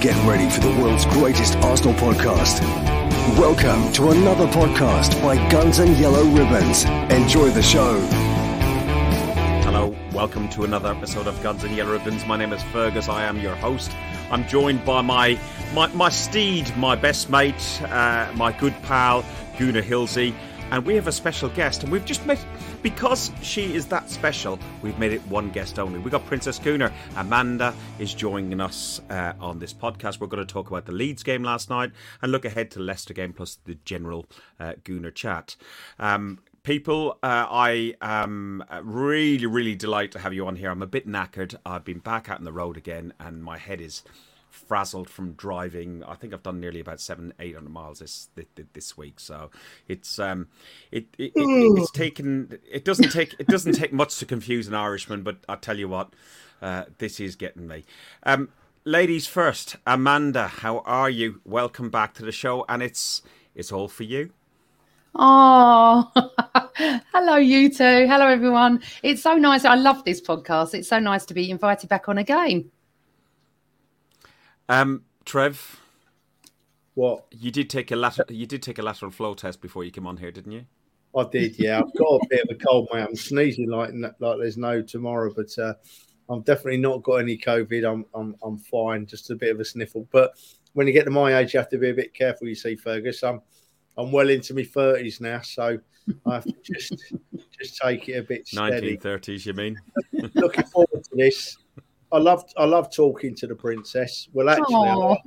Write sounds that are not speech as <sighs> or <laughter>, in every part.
Get ready for the world's greatest Arsenal podcast. Welcome to another podcast by Guns and Yellow Ribbons. Enjoy the show. Hello, welcome to another episode of Guns and Yellow Ribbons. My name is Fergus. I am your host. I'm joined by my my, my steed, my best mate, uh, my good pal, Gunnar Hilsey, and we have a special guest. And we've just met because she is that special. We've made it one guest only. We got Princess Gunnar. Amanda is joining us uh, on this podcast. We're going to talk about the Leeds game last night and look ahead to the Leicester game plus the general uh, Gunnar chat. Um, people. Uh, I am really, really delighted to have you on here. I'm a bit knackered. I've been back out on the road again, and my head is frazzled from driving. I think I've done nearly about seven, eight hundred miles this this week. So it's um, it, it, it it's taken. It doesn't take it doesn't take much to confuse an Irishman, but I tell you what, uh, this is getting me. Um, ladies first, Amanda, how are you? Welcome back to the show, and it's it's all for you. Oh, <laughs> hello, you two. Hello, everyone. It's so nice. I love this podcast. It's so nice to be invited back on again. Um, Trev, what you did take a lateral, you did take a lateral flow test before you came on here, didn't you? I did, yeah. I've got a bit of a cold, mate. I'm sneezing like like there's no tomorrow, but uh, I've definitely not got any COVID. I'm I'm I'm fine, just a bit of a sniffle. But when you get to my age, you have to be a bit careful. You see, Fergus. I'm I'm well into my thirties now, so I have to just just take it a bit steady. Nineteen thirties, you mean? <laughs> Looking forward to this. I love I love talking to the princess. Well, actually, I like,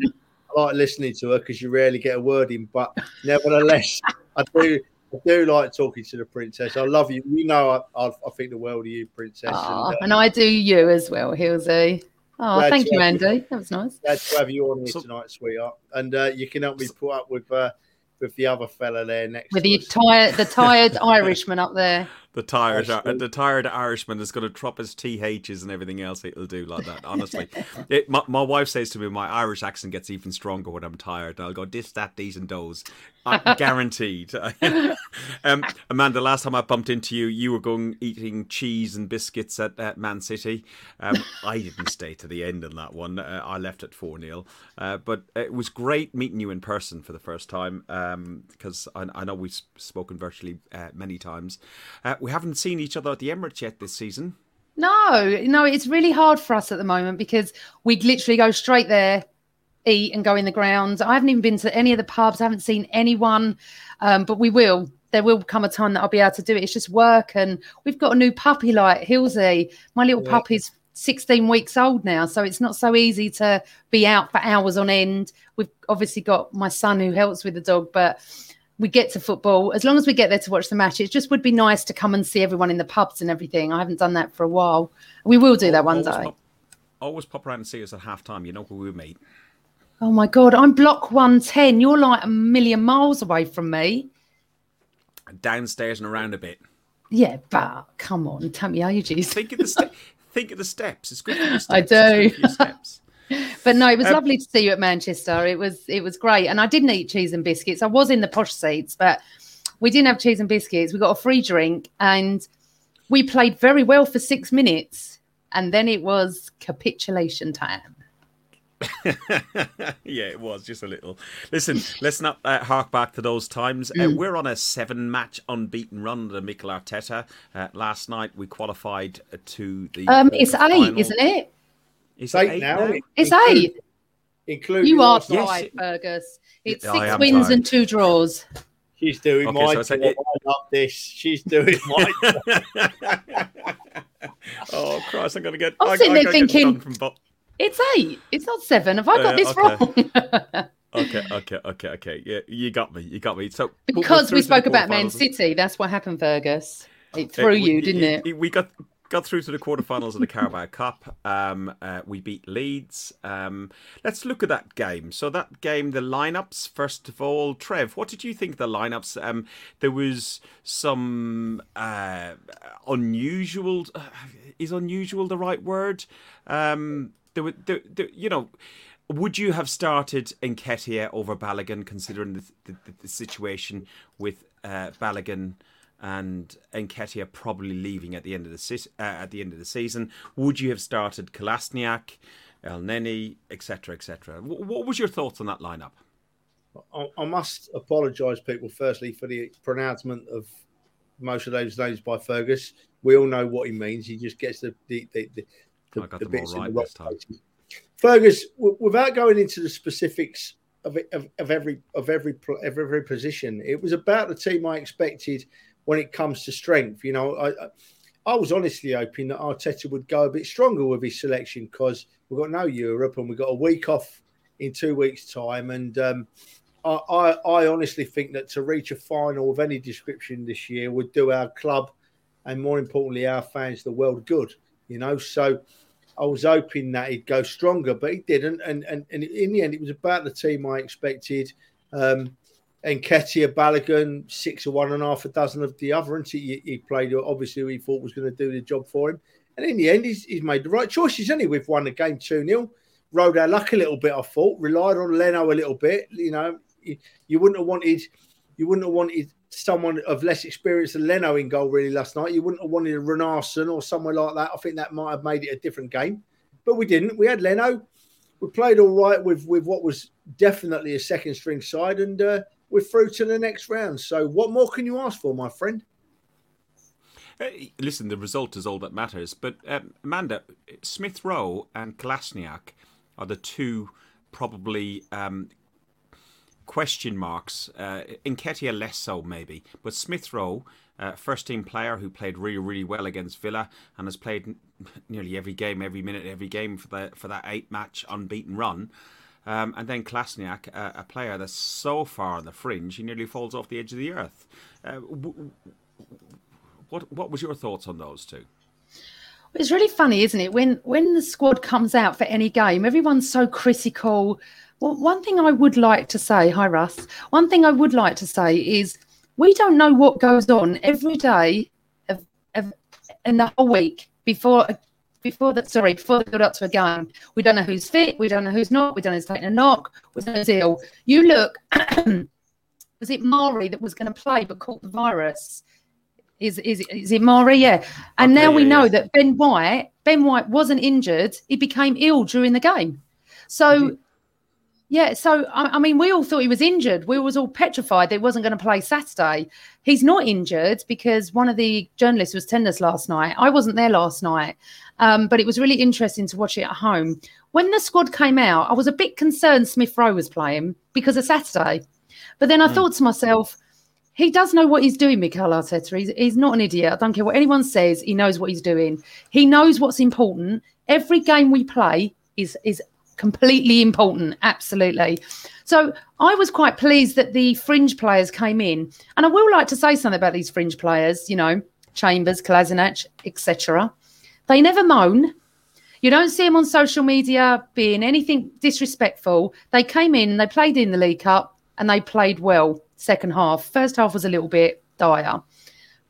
I like, listening to her because you rarely get a word in. But nevertheless, <laughs> I do I do like talking to the princess. I love you. You know, I, I, I think the world of you, princess. Aww, and, uh, and, I do you as well, Hilsey. Oh, thank you, Andy. That was nice. Glad to have you on here tonight, sweetheart. And uh, you can help me put up with uh, with the other fella there next. With the tired, the <laughs> tired Irishman up there the tired the tired Irishman is going to drop his THs and everything else it'll do like that. Honestly, <laughs> it, my, my wife says to me, my Irish accent gets even stronger when I'm tired. I'll go this, that, these, and those. I'm <laughs> guaranteed. <laughs> um, Amanda, last time I bumped into you, you were going eating cheese and biscuits at, at Man City. Um, I didn't stay to the end on that one. Uh, I left at 4 0. Uh, but it was great meeting you in person for the first time because um, I, I, know we've spoken virtually uh, many times. We haven't seen each other at the Emirates yet this season. No, no, it's really hard for us at the moment because we literally go straight there, eat, and go in the grounds. I haven't even been to any of the pubs. I haven't seen anyone, um, but we will. There will come a time that I'll be able to do it. It's just work, and we've got a new puppy like Hilsey. My little yeah. puppy's 16 weeks old now, so it's not so easy to be out for hours on end. We've obviously got my son who helps with the dog, but we get to football, as long as we get there to watch the match, it just would be nice to come and see everyone in the pubs and everything. I haven't done that for a while. We will do that one always day. Pop, always pop around and see us at half time. You know where we meet. Oh my God, I'm block 110. You're like a million miles away from me. Downstairs and around a bit. Yeah, but come on, tell me ages. Think of the, ste- think of the steps. It's good for your <laughs> steps. I do. But no, it was um, lovely to see you at Manchester. It was it was great, and I didn't eat cheese and biscuits. I was in the posh seats, but we didn't have cheese and biscuits. We got a free drink, and we played very well for six minutes, and then it was capitulation time. <laughs> yeah, it was just a little. Listen, let's not uh, hark back to those times. Uh, mm. we're on a seven-match unbeaten run under Mikel Arteta. Uh, last night we qualified to the. Um, it's eight, final. isn't it? It's eight, eight now. now. It's eight. Including you are tired, Fergus. It's six wins tired. and two draws. She's doing okay, my so it... up this. She's doing <laughs> my. <laughs> oh Christ! I'm gonna get. I'm sitting there thinking. From... It's eight. It's not seven. Have I got uh, this okay. wrong? <laughs> okay, okay, okay, okay. Yeah, you got me. You got me. So because we spoke about Man City, that's what happened, Fergus. It threw we, you, didn't it? it? We got got through to the quarterfinals of the Carabao Cup. Um, uh, we beat Leeds. Um, let's look at that game. So that game, the lineups. First of all, Trev, what did you think of the lineups? Um, there was some uh, unusual. Uh, is unusual the right word? Um, there were, there, there, you know. Would you have started Nketiah over Balogun, considering the, the, the situation with uh, Balogun and Nketiah probably leaving at the end of the uh, at the end of the season. Would you have started Kolasniak, Elneny, etc., etc. What was your thoughts on that lineup? I, I must apologise, people, firstly, for the pronouncement of most of those names by Fergus. We all know what he means. He just gets the the, the, the, the, the bits right in the rock Fergus, w- without going into the specifics of, of, of, every of every of every position, it was about the team I expected when it comes to strength. You know, I I was honestly hoping that Arteta would go a bit stronger with his selection because we've got no Europe and we've got a week off in two weeks' time. And um, I, I, I, honestly think that to reach a final of any description this year would do our club and more importantly our fans the world good. You know, so I was hoping that he'd go stronger, but he didn't. And and, and in the end, it was about the team I expected. Um, Nketiah, Balogun, six or one and a half a dozen of the other, and he, he played obviously he thought was going to do the job for him. And in the end, he's, he's made the right choices. Only we've won the game 2 0. Rode our luck a little bit, I thought. Relied on Leno a little bit. You know, you, you wouldn't have wanted you wouldn't have wanted someone of less experience than Leno in goal really last night. You wouldn't have wanted a Runarsson or somewhere like that. I think that might have made it a different game. But we didn't. We had Leno. We played all right with, with what was definitely a second string side, and uh, we're through to the next round. So, what more can you ask for, my friend? listen, the result is all that matters. But um, Amanda, Smith Rowe and Kolasinac are the two probably um, question marks. Uh, Nketiah less so, maybe. But Smith Rowe, uh, first team player who played really, really well against Villa and has played nearly every game, every minute, every game for that for that eight match unbeaten run. Um, and then Klasniak, a, a, player that's so far on the fringe, he nearly falls off the edge of the earth. Uh, w- what what was your thoughts on those two? It's really funny, isn't it? When when the squad comes out for any game, everyone's so critical. Well, one thing I would like to say, hi Russ. One thing I would like to say is we don't know what goes on every day of, of in the whole week before before that, sorry, before they got up to a game, we don't know who's fit, we don't know who's not, we don't know who's taking a knock, we don't know who's ill. You look, <clears throat> was it Mari that was going to play but caught the virus? Is is is it Mari? Yeah. And okay, now we yeah, know yeah. that Ben White, Ben White wasn't injured; he became ill during the game. So. Yeah, so I, I, mean, we all thought he was injured. We was all petrified that he wasn't going to play Saturday. He's not injured because one of the journalists was tennis last night. I wasn't there last night, um, but it was really interesting to watch it at home. When the squad came out, I was a bit concerned Smith Rowe was playing because of Saturday. But then I mm. thought to myself, he does know what he's doing, Mikel Arteta. He's, he's not an idiot. I don't care what anyone says. He knows what he's doing. He knows what's important. Every game we play is is completely important. Absolutely. So I was quite pleased that the fringe players came in, and I will like to say something about these fringe players. You know, Chambers, Kolasinac, etc. They never moan. You don't see them on social media being anything disrespectful. They came in, and they played in the League Cup, and they played well. Second half, first half was a little bit dire,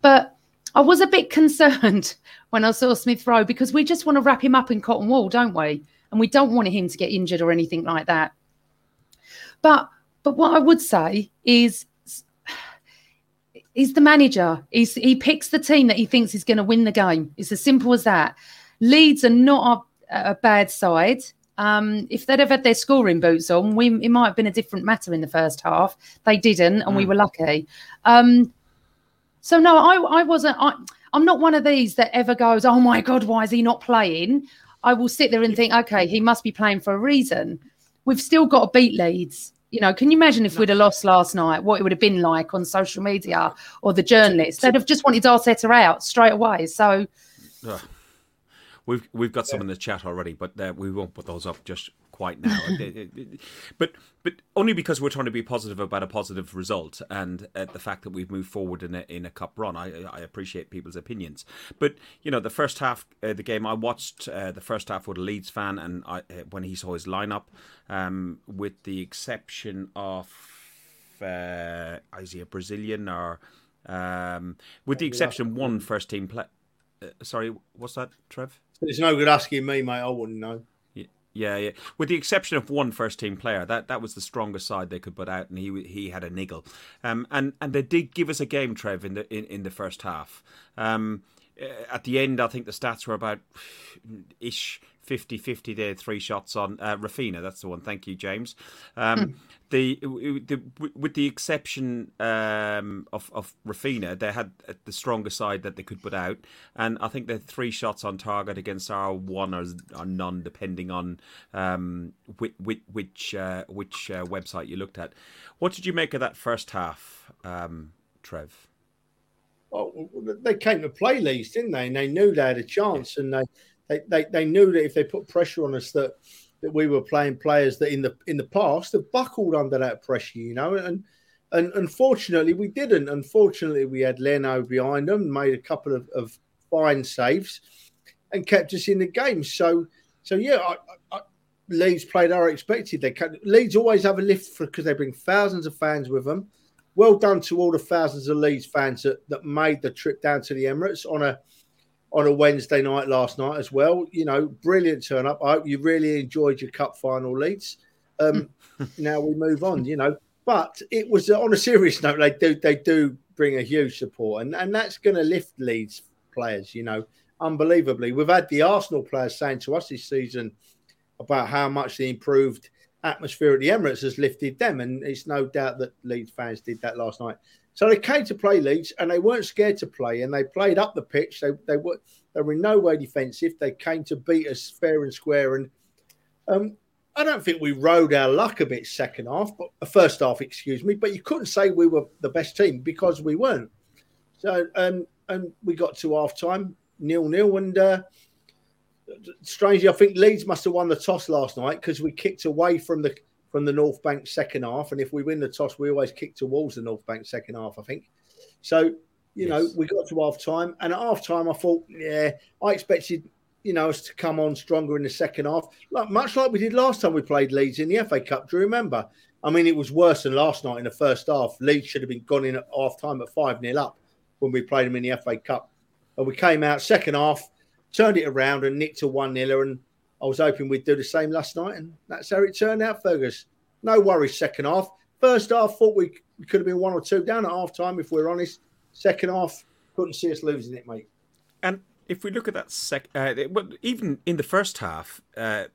but I was a bit <laughs> concerned when I saw Smith Rowe because we just want to wrap him up in cotton wool, don't we? And we don't want him to get injured or anything like that. But but what I would say is he's the manager. He's, he picks the team that he thinks is going to win the game. It's as simple as that. Leeds are not a, a bad side. Um, if they'd have had their scoring boots on, we it might have been a different matter in the first half. They didn't, and mm. we were lucky. Um, so no, I, I wasn't. I, I'm not one of these that ever goes, "Oh my god, why is he not playing?" I will sit there and think, "Okay, he must be playing for a reason." We've still got to beat Leeds you know, can you imagine if we'd have lost last night, what it would have been like on social media or the journalists? They'd have just wanted Arteta out straight away. So, we've we've got some in the chat already, but uh, we won't put those up just quite now. but but only because we're trying to be positive about a positive result and uh, the fact that we've moved forward in a in a cup run. I I appreciate people's opinions, but you know the first half uh, the game I watched uh, the first half with a Leeds fan and I, uh, when he saw his lineup, um, with the exception of uh, is he a Brazilian or um, with the exception of one first team play. Uh, sorry, what's that, Trev? It's no good asking me, mate. I wouldn't know. Yeah, yeah. With the exception of one first team player, that that was the strongest side they could put out, and he he had a niggle. Um, and and they did give us a game, Trev, in the in, in the first half. Um, uh, at the end, I think the stats were about ish 50 50 there, three shots on uh, Raphinha. That's the one. Thank you, James. <laughs> Um, the, the, With the exception um, of, of Raphinha, they had the stronger side that they could put out. And I think the three shots on target against our one or, or none, depending on um, which, which, uh, which uh, website you looked at. What did you make of that first half, um, Trev? Well, they came to play Leeds, didn't they? And they knew they had a chance, and they they, they, they knew that if they put pressure on us that that we were playing players that in the in the past have buckled under that pressure, you know, and and unfortunately we didn't. Unfortunately, we had Leno behind them, made a couple of, of fine saves, and kept us in the game. So so yeah, I, I, Leeds played our expected. They can, Leeds always have a lift because they bring thousands of fans with them. Well done to all the thousands of Leeds fans that, that made the trip down to the Emirates on a on a Wednesday night last night as well. You know, brilliant turn up. I hope you really enjoyed your cup final Leeds. Um, <laughs> now we move on, you know. But it was uh, on a serious note, they do they do bring a huge support, and, and that's going to lift Leeds players, you know, unbelievably. We've had the Arsenal players saying to us this season about how much the improved atmosphere at the Emirates has lifted them, and it's no doubt that Leeds fans did that last night. So they came to play Leeds and they weren't scared to play and they played up the pitch. They, they were they were in no way defensive. They came to beat us fair and square. And um, I don't think we rode our luck a bit second half, but uh, first half, excuse me. But you couldn't say we were the best team because we weren't. So um, and we got to half time nil nil and. Uh, strangely, I think Leeds must have won the toss last night because we kicked away from the from the North Bank second half. And if we win the toss, we always kick towards the North Bank second half, I think. So, you yes. know, we got to half time. And at half time, I thought, yeah, I expected, you know, us to come on stronger in the second half, like, much like we did last time we played Leeds in the FA Cup. Do you remember? I mean, it was worse than last night in the first half. Leeds should have been gone in at half time at 5 0 up when we played them in the FA Cup. And we came out second half, turned it around and nicked a 1 0. And I was hoping we'd do the same last night, and that's how it turned out, Fergus. No worries, second half. First half, thought we, could have been one or two down at half time, if we're honest. Second half, couldn't see us losing it, mate. And if we look at that second, uh, even in the first half, uh,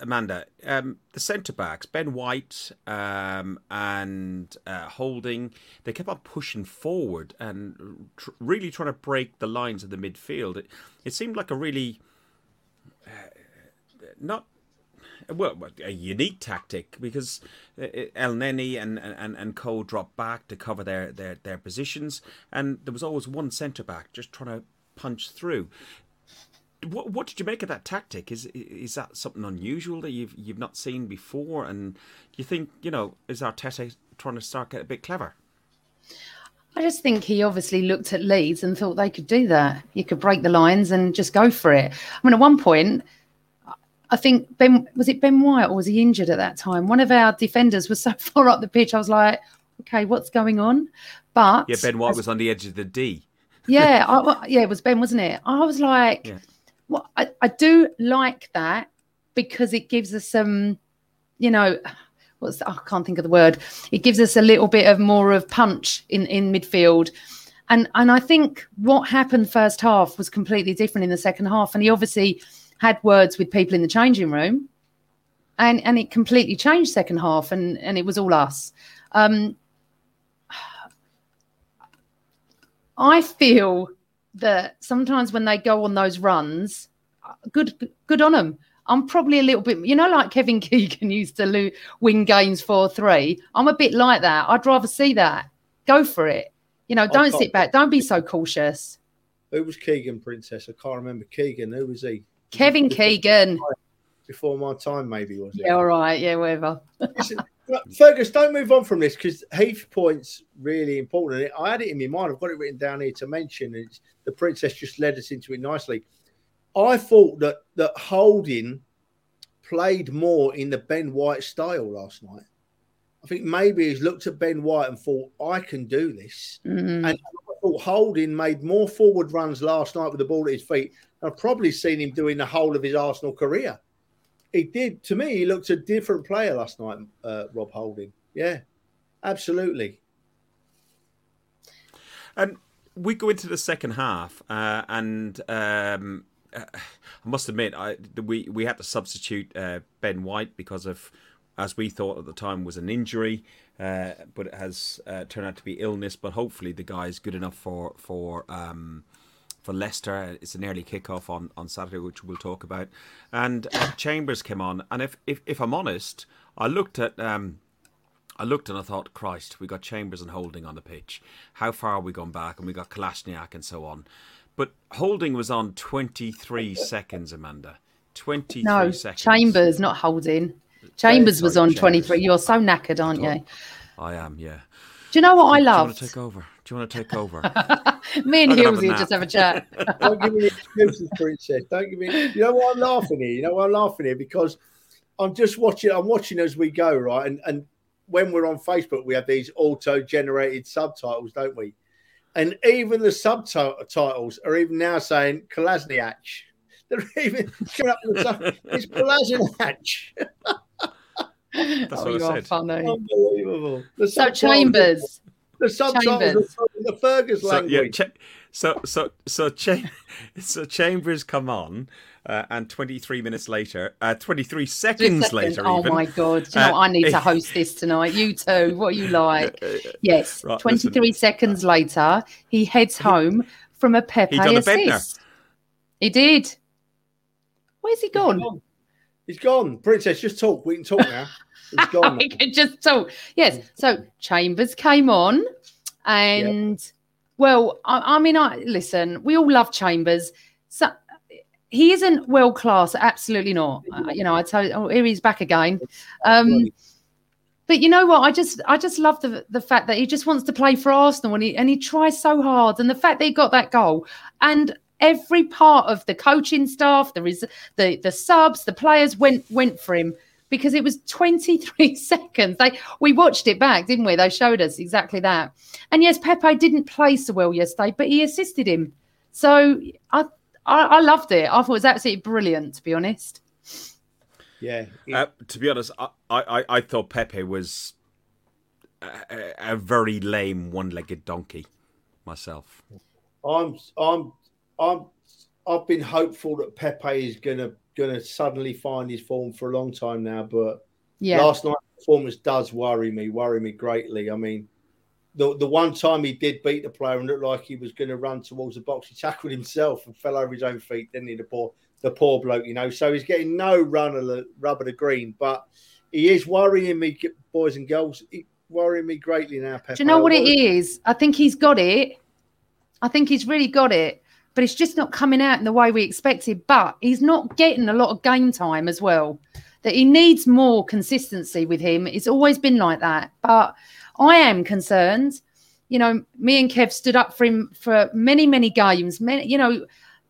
Amanda, um, the centre backs, Ben White um, and uh, Holding, they kept on pushing forward and tr- really trying to break the lines of the midfield. It, it seemed like a really not well a unique tactic because uh, uh, El Elneny and and and Co dropped back to cover their their their positions, and there was always one centre back just trying to punch through. What what did you make of that tactic? Is is that something unusual that you've you've not seen before? And you think you know is Arteta trying to start get a bit clever? I just think he obviously looked at Leeds and thought they could do that. You could break the lines and just go for it. I mean, at one point, I think Ben was it Ben White or was he injured at that time? One of our defenders was so <laughs> far up the pitch. I was like, okay, what's going on? But yeah, Ben White as, was on the edge of the D. yeah, <laughs> I, yeah, it was Ben, wasn't it? I was like, yeah. well, I, I do like that because it gives us some, you know, what's I can't think of the word. It gives us a little bit of more of punch in in midfield. And and I think what happened first half was completely different in the second half. And he obviously had words with people in the changing room, and and it completely changed second half, and and it was all us. Um, I feel that sometimes when they go on those runs, good good on them. I'm probably a little bit, you know, like Kevin <laughs> Keegan used to lo- win games four three. I'm a bit like that. I'd rather see that. Go for it. You know, don't sit back. Don't be so cautious. Who was Keegan, Princess? I can't remember Keegan. Who was he? Kevin Keegan. Before my time, maybe was it? Yeah, all right. Yeah, whatever. Listen, Fergus, don't move on from this because Heath point's really important. I had it in my mind. I've got it written down here to mention. It's, the princess just led us into it nicely. I thought that that Holding played more in the Ben White style last night. I think maybe he's looked at Ben White and thought, I can do this. Mm-hmm. And thought Holding made more forward runs last night with the ball at his feet I've probably seen him doing the whole of his Arsenal career. He did to me. He looked a different player last night. Uh, Rob Holding, yeah, absolutely. And we go into the second half, uh, and um, uh, I must admit, I we we had to substitute uh, Ben White because of, as we thought at the time, was an injury, uh, but it has uh, turned out to be illness. But hopefully, the guy is good enough for for. Um, for Leicester, it's an early kickoff on, on Saturday, which we'll talk about. And uh, Chambers came on, and if, if if I'm honest, I looked at um, I looked and I thought, Christ, we got Chambers and Holding on the pitch. How far have we gone back? And we got Kolasinac and so on. But Holding was on 23 seconds, Amanda. 23 no, seconds. Chambers, not Holding. Chambers was on Chambers. 23. You're so knackered, aren't you? I am, yeah. Do you know what I love? Do you want to take over? Do you want to take over? <laughs> Me and I'm gonna have a Hilsey nap. just have a chat. <laughs> Don't give me excuses, Princess. Don't give me. You know what I'm laughing here? You know what I'm laughing here? Because I'm just watching. I'm watching as we go, right? And and when we're on Facebook, we have these auto-generated subtitles, don't we? And even the subtitles are even now saying Kolasinac. <laughs> They're even coming up with the sub- It's Kolasinac. That's oh, what you I are said. funny. Unbelievable. The So Chambers, The subtitles Chambers. the Fergus So, yeah, language. Cha- so so so Cha- <laughs> so Chambers come on, uh, and 23 minutes later, uh, 23 Three seconds, later, Oh even. my god! Do you know Uh. I need to host this tonight. You too. What are you like? <laughs> Yes. Right, Twenty-three seconds later, he heads home from a Pepe He done a assist. He did. Where's he gone? He's gone. Princess, just talk. We can talk now. He's <laughs> gone. I can just talk. Yes. So Chambers came on, and well, I, I mean, I listen. We all love Chambers. So he isn't world class. Absolutely not. Uh, you know, I tell you, oh, here he's back again. Um, but you know what? I just, I just love the the fact that he just wants to play for Arsenal, and he and he tries so hard, and the fact that he got that goal, and every part of the coaching staff, there is the the subs, the players went went for him because it was 23 <laughs> seconds. They we watched it back, didn't we? They showed us exactly that. And yes, Pepe didn't play so well yesterday, but he assisted him. So I I, I loved it. I thought it was absolutely brilliant, to be honest. Yeah. Uh, to be honest, I, I, I thought Pepe was a, a- a very lame one-legged donkey myself. I'm I'm I'm I've been hopeful that Pepe is gonna gonna suddenly find his form for a long time now, but Yeah. last night's performance does worry me, worry me greatly. I mean, the the one time he did beat the player and looked like he was going to run towards the box, he tackled himself and fell over his own feet. Didn't he? The poor the poor bloke, you know. So he's getting no run of the rubber of the green, but he is worrying me, boys and girls. He, worrying me greatly now. Pepe. Do you know what it is? I think he's got it. I think he's really got it, but it's just not coming out in the way we expected. But he's not getting a lot of game time as well. That he needs more consistency with him. It's always been like that. But I am concerned. You know, me and Kev stood up for him for many, many games. Many, you know,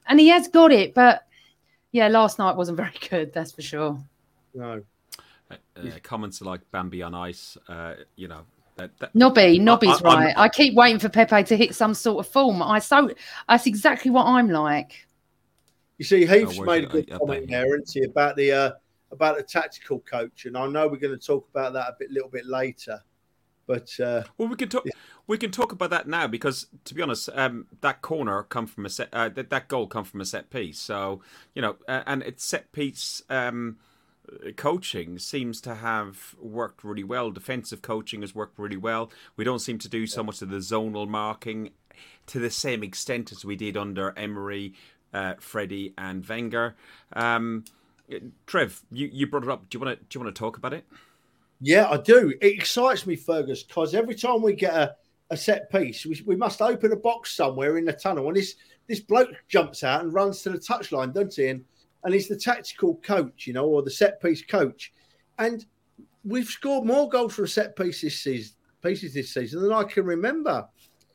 and he has got it. But yeah, last night wasn't very <laughs> good. That's for sure. No. Uh, uh, comments like Bambi on ice, uh, you know. That, that, Nobby, Nobby's I- I'm- right. I keep waiting for Pepe to hit some sort of form. I so that's exactly what I'm like. You see, Heath's Oh, made a good it? Uh, comment update. there, isn't he, about the uh, about the tactical coach, and I know we're going to talk about that a bit, little bit later. But uh, Well, we can talk. We can talk about that now because, to be honest, um, that corner come from a set. Uh, that, that goal come from a set piece. So you know, uh, and it's set piece um, coaching seems to have worked really well. Defensive coaching has worked really well. We don't seem to do so much of the zonal marking to the same extent as we did under Emery, uh, Freddie, and Wenger. Um, Trev, you, you brought it up. Do you want to do you want to talk about it? yeah, I do. It excites me, Fergus, because every time we get a, a set piece, we, we must open a box somewhere in the tunnel, and this this bloke jumps out and runs to the touchline, doesn't he? And and he's the tactical coach, you know, or the set piece coach, and we've scored more goals from set piece this season, pieces this season than I can remember.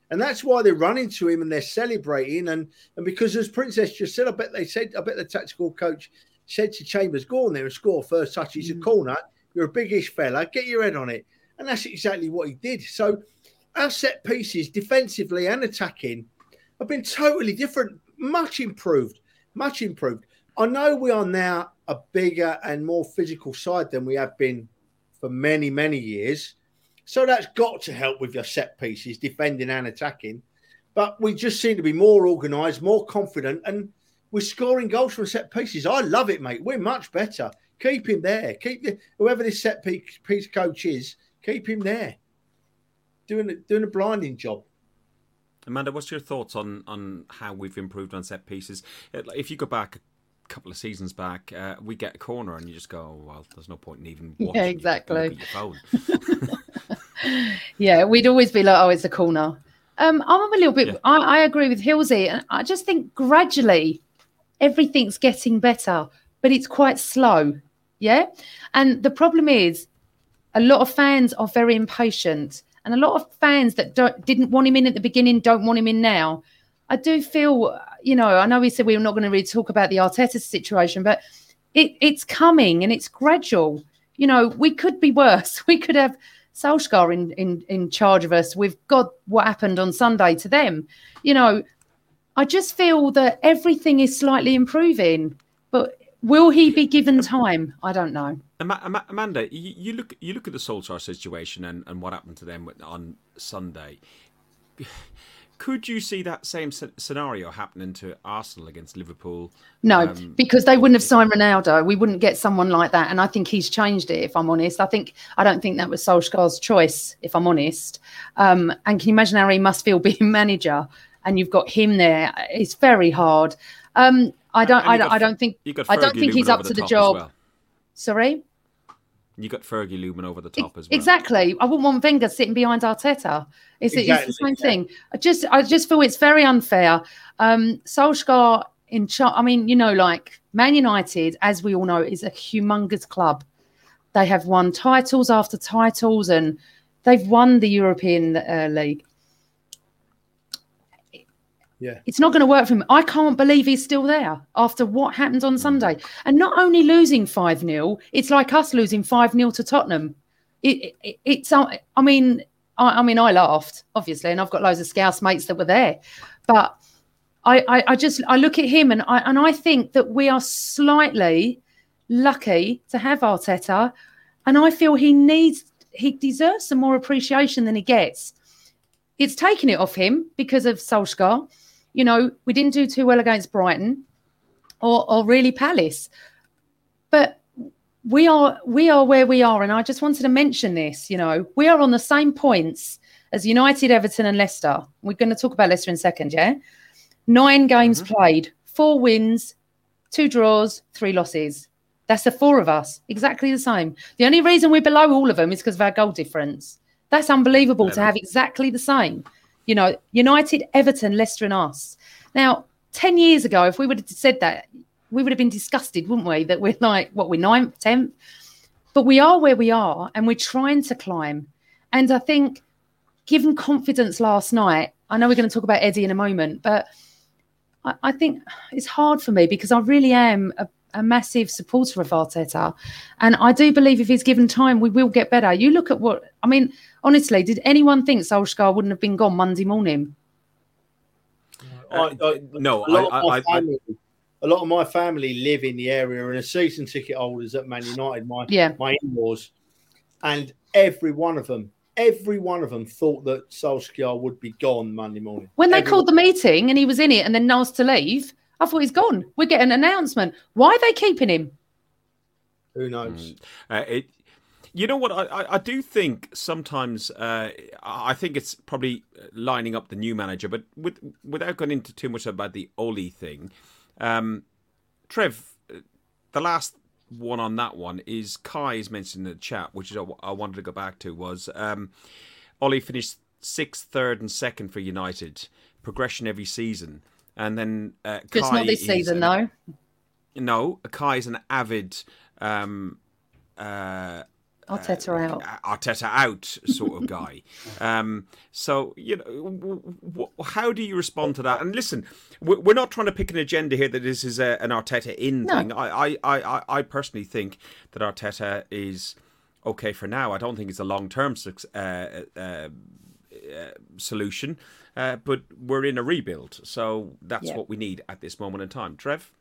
And that's why they're running to him and they're celebrating. And and because as Princess just said, I bet they said, I bet the tactical coach said to Chambers, go on there and score first touch. He's a mm. corner. You're a biggish fella. Get your head on it. And that's exactly what he did. So our set pieces, defensively and attacking, have been totally different, much improved, much improved. I know we are now a bigger and more physical side than we have been for many, many years. So that's got to help with your set pieces, defending and attacking. But we just seem to be more organised, more confident, and we're scoring goals from set pieces. I love it, mate. We're much better. Keep him there. Keep the, whoever this set piece coach is. Keep him there. Doing doing a blinding job. Amanda, what's your thoughts on on how we've improved on set pieces? If you go back a couple of seasons back, uh, we get a corner and you just go, oh, "Well, there's no point in even watching. Yeah, exactly. look your phone. <laughs> yeah, we'd always be like, oh, it's a corner. Um, I'm a little bit. Yeah. I, I agree with Hilsey, and I just think gradually everything's getting better, but it's quite slow. Yeah, and the problem is, a lot of fans are very impatient, and a lot of fans that don't, didn't want him in at the beginning don't want him in now. I do feel, you know, I know we said we were not going to really talk about the Arteta situation, but it, it's coming and it's gradual. You know, we could be worse. <laughs> We could have Solskjaer in, in, in charge of us. We've got what happened on Sunday to them. You know, I just feel that everything is slightly improving, but will he be given time? I don't know. Ama- Ama- Amanda, you, you look you look at the Solskjaer situation and, and what happened to them on Sunday. Could you see that same scenario happening to Arsenal against Liverpool? No, Um, because they wouldn't have signed Ronaldo. We wouldn't get someone like that. And I think he's changed it, if I'm honest. I think I don't think that was Solskjaer's choice, if I'm honest. Um, and can you imagine how he must feel <laughs> being manager and you've got him there? It's very hard. Um, I don't I don't, got I don't think I don't think he's up to the as job. well. Sorry? You got Fergie looming over the top as well. Exactly. I wouldn't want Wenger sitting behind Arteta. It's, it's Exactly, the same thing. I just I just feel it's very unfair. Um Solskjaer in char- I mean, you know, like Man United, as we all know, is a humongous club. They have won titles after titles and they've won the European uh, League. Yeah. It's not going to work for him. I can't believe he's still there after what happened on Sunday. And not only losing 5 0, it's like us losing 5 0 to Tottenham. It, it, it's, uh, I mean, I, I mean, I laughed, obviously, and I've got loads of Scouse mates that were there. But I, I, I just, I look at him and I, and I think that we are slightly lucky to have Arteta. And I feel he needs, he deserves some more appreciation than he gets. It's taken it off him because of Solskjaer. You know, we didn't do too well against Brighton or, or really Palace. But we are we are where we are, and I just wanted to mention this. You know, we are on the same points as United, Everton, and Leicester. We're going to talk about Leicester in a second, yeah. 9 games mm-hmm. played, four wins, two draws, three losses. That's the four of us, exactly the same. The only reason we're below all of them is because of our goal difference. That's unbelievable to have exactly the same. You know, United, Everton, Leicester, and us. Now, 10 years ago, if we would have said that, we would have been disgusted, wouldn't we? That we're like, what, we're ninth, 10th? But we are where we are and we're trying to climb. And I think, given confidence last night, I know we're going to talk about Eddie in a moment, but I, I think it's hard for me because I really am a, a massive supporter of Arteta. And I do believe if he's given time, we will get better. You look at what, I mean, honestly, did anyone think Solskjaer wouldn't have been gone Monday morning? Uh, no, a lot, I- of my I- I- family, a lot of my family live in the area and are season ticket holders at Man United. My Yeah. my in-laws, and every one of them, every one of them thought that Solskjaer would be gone Monday morning. When they Every called the meeting and he was in it and then asked to leave, I thought he's gone. We get an announcement. Why are they keeping him? Who knows? Uh, it, you know what? I, I, I do think sometimes uh, I think it's probably lining up the new manager, but with, without going into too much about the Ole thing, um, Trev, uh, the last one on that one is Kai's mentioned in the chat, which is I, I wanted to go back to was um, Ole finished sixth, third, and second for United, progression every season, and then uh, Just Kai not this is season, an- though. No, Kai is an avid. Um, uh, Arteta out. Arteta out sort of guy. <laughs> um, so you know, w- w- how do you respond to that? And listen, we- we're not trying to pick an agenda here that this is a, an Arteta in No. thing. I, I, I, I- I personally think that Arteta is okay for now. I don't think it's a long term uh, uh, uh, solution, uh, but we're in a rebuild, so that's Yeah. what we need at this moment in time. Trev.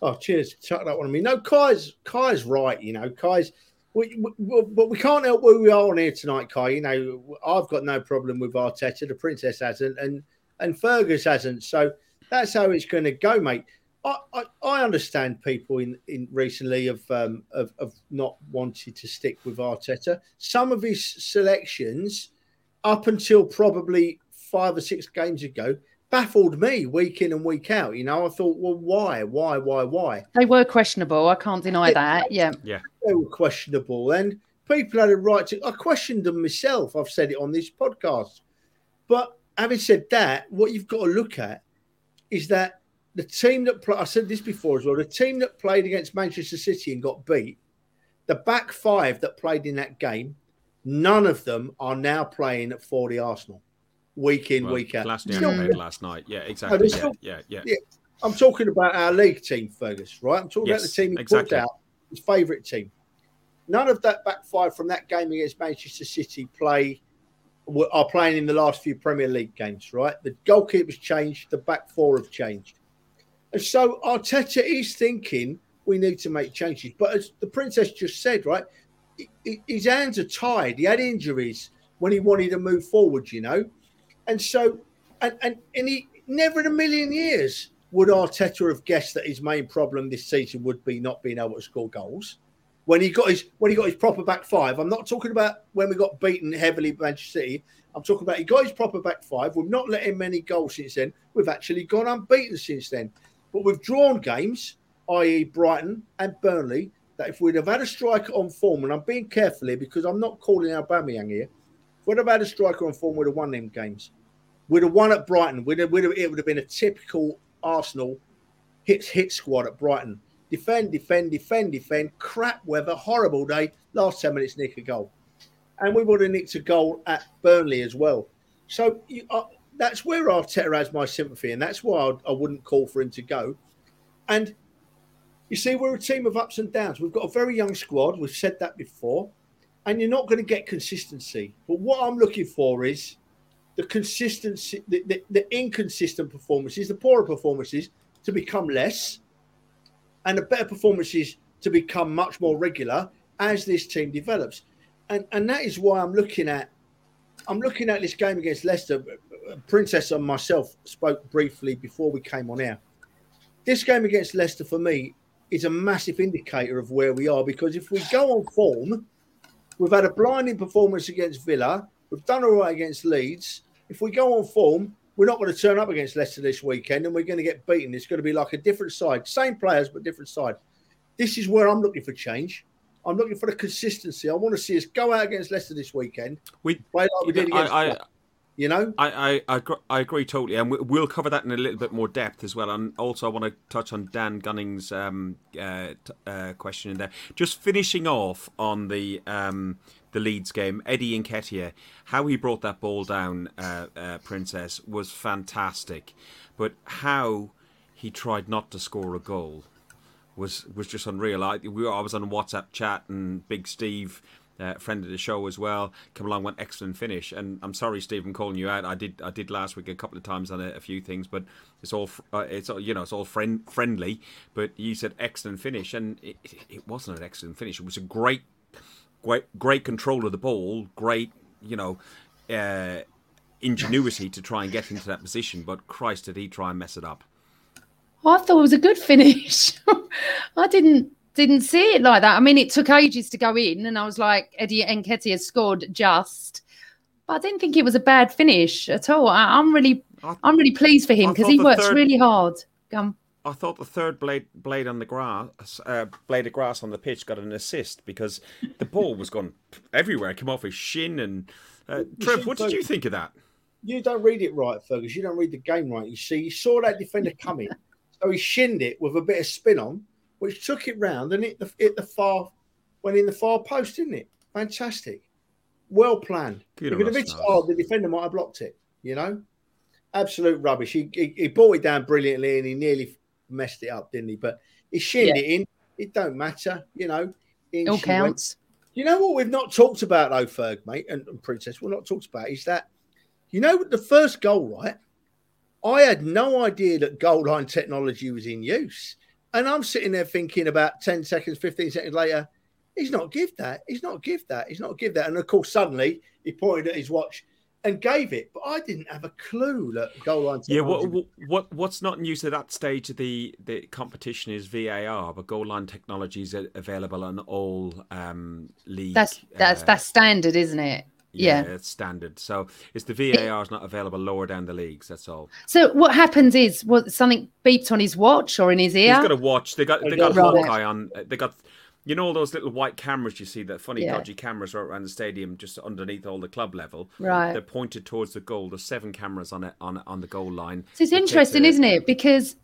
Oh, cheers! Chuck that one on me. No, Kai's Kai's right. You know, Kai's. We, we, but we can't help where we are on here tonight, Kai. You know, I've got no problem with Arteta. The princess hasn't, and and Fergus hasn't. So that's how it's going to go, mate. I, I, I understand people in, in recently have, um, of of not wanted to stick with Arteta. Some of his selections, up until probably five or six games ago, baffled me week in and week out. You know, I thought, well, why, why, why, why? They were questionable. I can't deny yeah, that. Yeah, yeah, they were questionable, and people had a right to. I questioned them myself. I've said it on this podcast, but having said that, what you've got to look at is that the team that I said this before as well. The team that played against Manchester City and got beat, the back five that played in that game, none of them are now playing for the Arsenal week in, well, week out. Last last night, yeah, exactly. Yeah, still, yeah, yeah, yeah, I'm talking about our league team, Fergus. Right? I'm talking yes, about the team he exactly. out, his favourite team. None of that back five from that game against Manchester City play are playing in the last few Premier League games. Right? The goalkeepers changed, the back four have changed. And so Arteta is thinking we need to make changes. But as the princess just said, right, his hands are tied. He had injuries when he wanted to move forward, you know. And so, and, and, and he never in a million years would Arteta have guessed that his main problem this season would be not being able to score goals. When he got his when he got his proper back five, I'm not talking about when we got beaten heavily by Manchester City. I'm talking about he got his proper back five. We've not let in many goals since then. We've actually gone unbeaten since then. But we've drawn games, i.e., Brighton and Burnley, that if we'd have had a striker on form, and I'm being careful here because I'm not calling Aubameyang here, have had a striker on form, we'd have won them games. We'd have won at Brighton. We'd have, we'd have, it would have been a typical Arsenal hit hit squad at Brighton. Defend, defend, defend, defend. Crap weather, horrible day. Last 10 minutes, nick a goal. And we would have nicked a goal at Burnley as well. So you, uh, that's where Arteta has my sympathy, and that's why I'd, I would not call for him to go. And you see, we're a team of ups and downs. We've got a very young squad. We've said that before, and you're not going to get consistency. But what I'm looking for is the consistency, the, the, the inconsistent performances, the poorer performances to become less, and the better performances to become much more regular as this team develops. And and that is why I'm looking at I'm looking at this game against Leicester. Princess and myself spoke briefly before we came on air. This game against Leicester for me is a massive indicator of where we are because if we go on form, we've had a blinding performance against Villa, we've done all right against Leeds. If we go on form, we're not going to turn up against Leicester this weekend and we're going to get beaten. It's going to be like a different side, same players but different side. This is where I'm looking for change. I'm looking for the consistency. I want to see us go out against Leicester this weekend. We play like we did against. I, I, you know, I, I, I, I agree totally, and we'll cover that in a little bit more depth as well. And also, I want to touch on Dan Gunning's um, uh, uh, question in there. Just finishing off on the um, the Leeds game, Eddie Nketiah, how he brought that ball down, uh, uh, Princess, was fantastic. But how he tried not to score a goal was was just unreal. I, we, I was on WhatsApp chat, and Big Steve uh, friend of the show as well. Come along, went excellent finish. And I'm sorry, Steve, I'm calling you out. I did I did last week a couple of times on a, a few things, but it's all uh, it's all, you know it's all friend friendly. But you said excellent finish, and it, it wasn't an excellent finish. It was a great great great control of the ball, great you know. Uh, ingenuity to try and get into that position, but Christ, did he try and mess it up? I thought it was a good finish. <laughs> I didn't didn't see it like that. I mean, it took ages to go in, and I was like, Eddie Nketiah scored just, but I didn't think it was a bad finish at all. I, am really, I, am really pleased for him because he works third, really hard. Um, I thought the third blade blade on the grass, uh, blade of grass on the pitch, got an assist because the ball was gone everywhere. It came off his shin. And uh, Trev, what did you think of that? You don't read it right, Fergus. You don't read the game right. You see, you saw that defender coming, <laughs> so he shinned it with a bit of spin on which took it round and hit the, hit the far, went in the far post, didn't it? Fantastic. Well planned. Good if it had been hard, the defender might have blocked it, you know? Absolute rubbish. He, he, he brought it down brilliantly and he nearly messed it up, didn't he? But he shinned yeah. it in. It don't matter, you know. In All counts. Went. You know what we've not talked about though, Ferg, mate, and, and Princess, we're not talked about is that, you know, the first goal, right? I had no idea that goal line technology was in use. And I'm sitting there thinking about 10 seconds, 15 seconds later, he's not give that. He's not give that. He's not give that. And of course, suddenly he pointed at his watch and gave it, but I didn't have a clue that goal line. Yeah, what, what what's not news at that stage of the the competition is VAR, but goal line technology is available on all um, leagues. That's that's uh, that's standard, isn't it? Yeah, yeah, it's standard. So it's the VAR is not available lower down the leagues. That's all. So what happens is, what something beeps on his watch or in his ear? He's got a watch. They got they got Hawkeye on. Uh, they got you know all those little white cameras you see, that funny yeah. dodgy cameras right around the stadium, just underneath all the club level. Right. They're pointed towards the goal. There's seven cameras on it on on the goal line. So it's interesting, isn't it? Because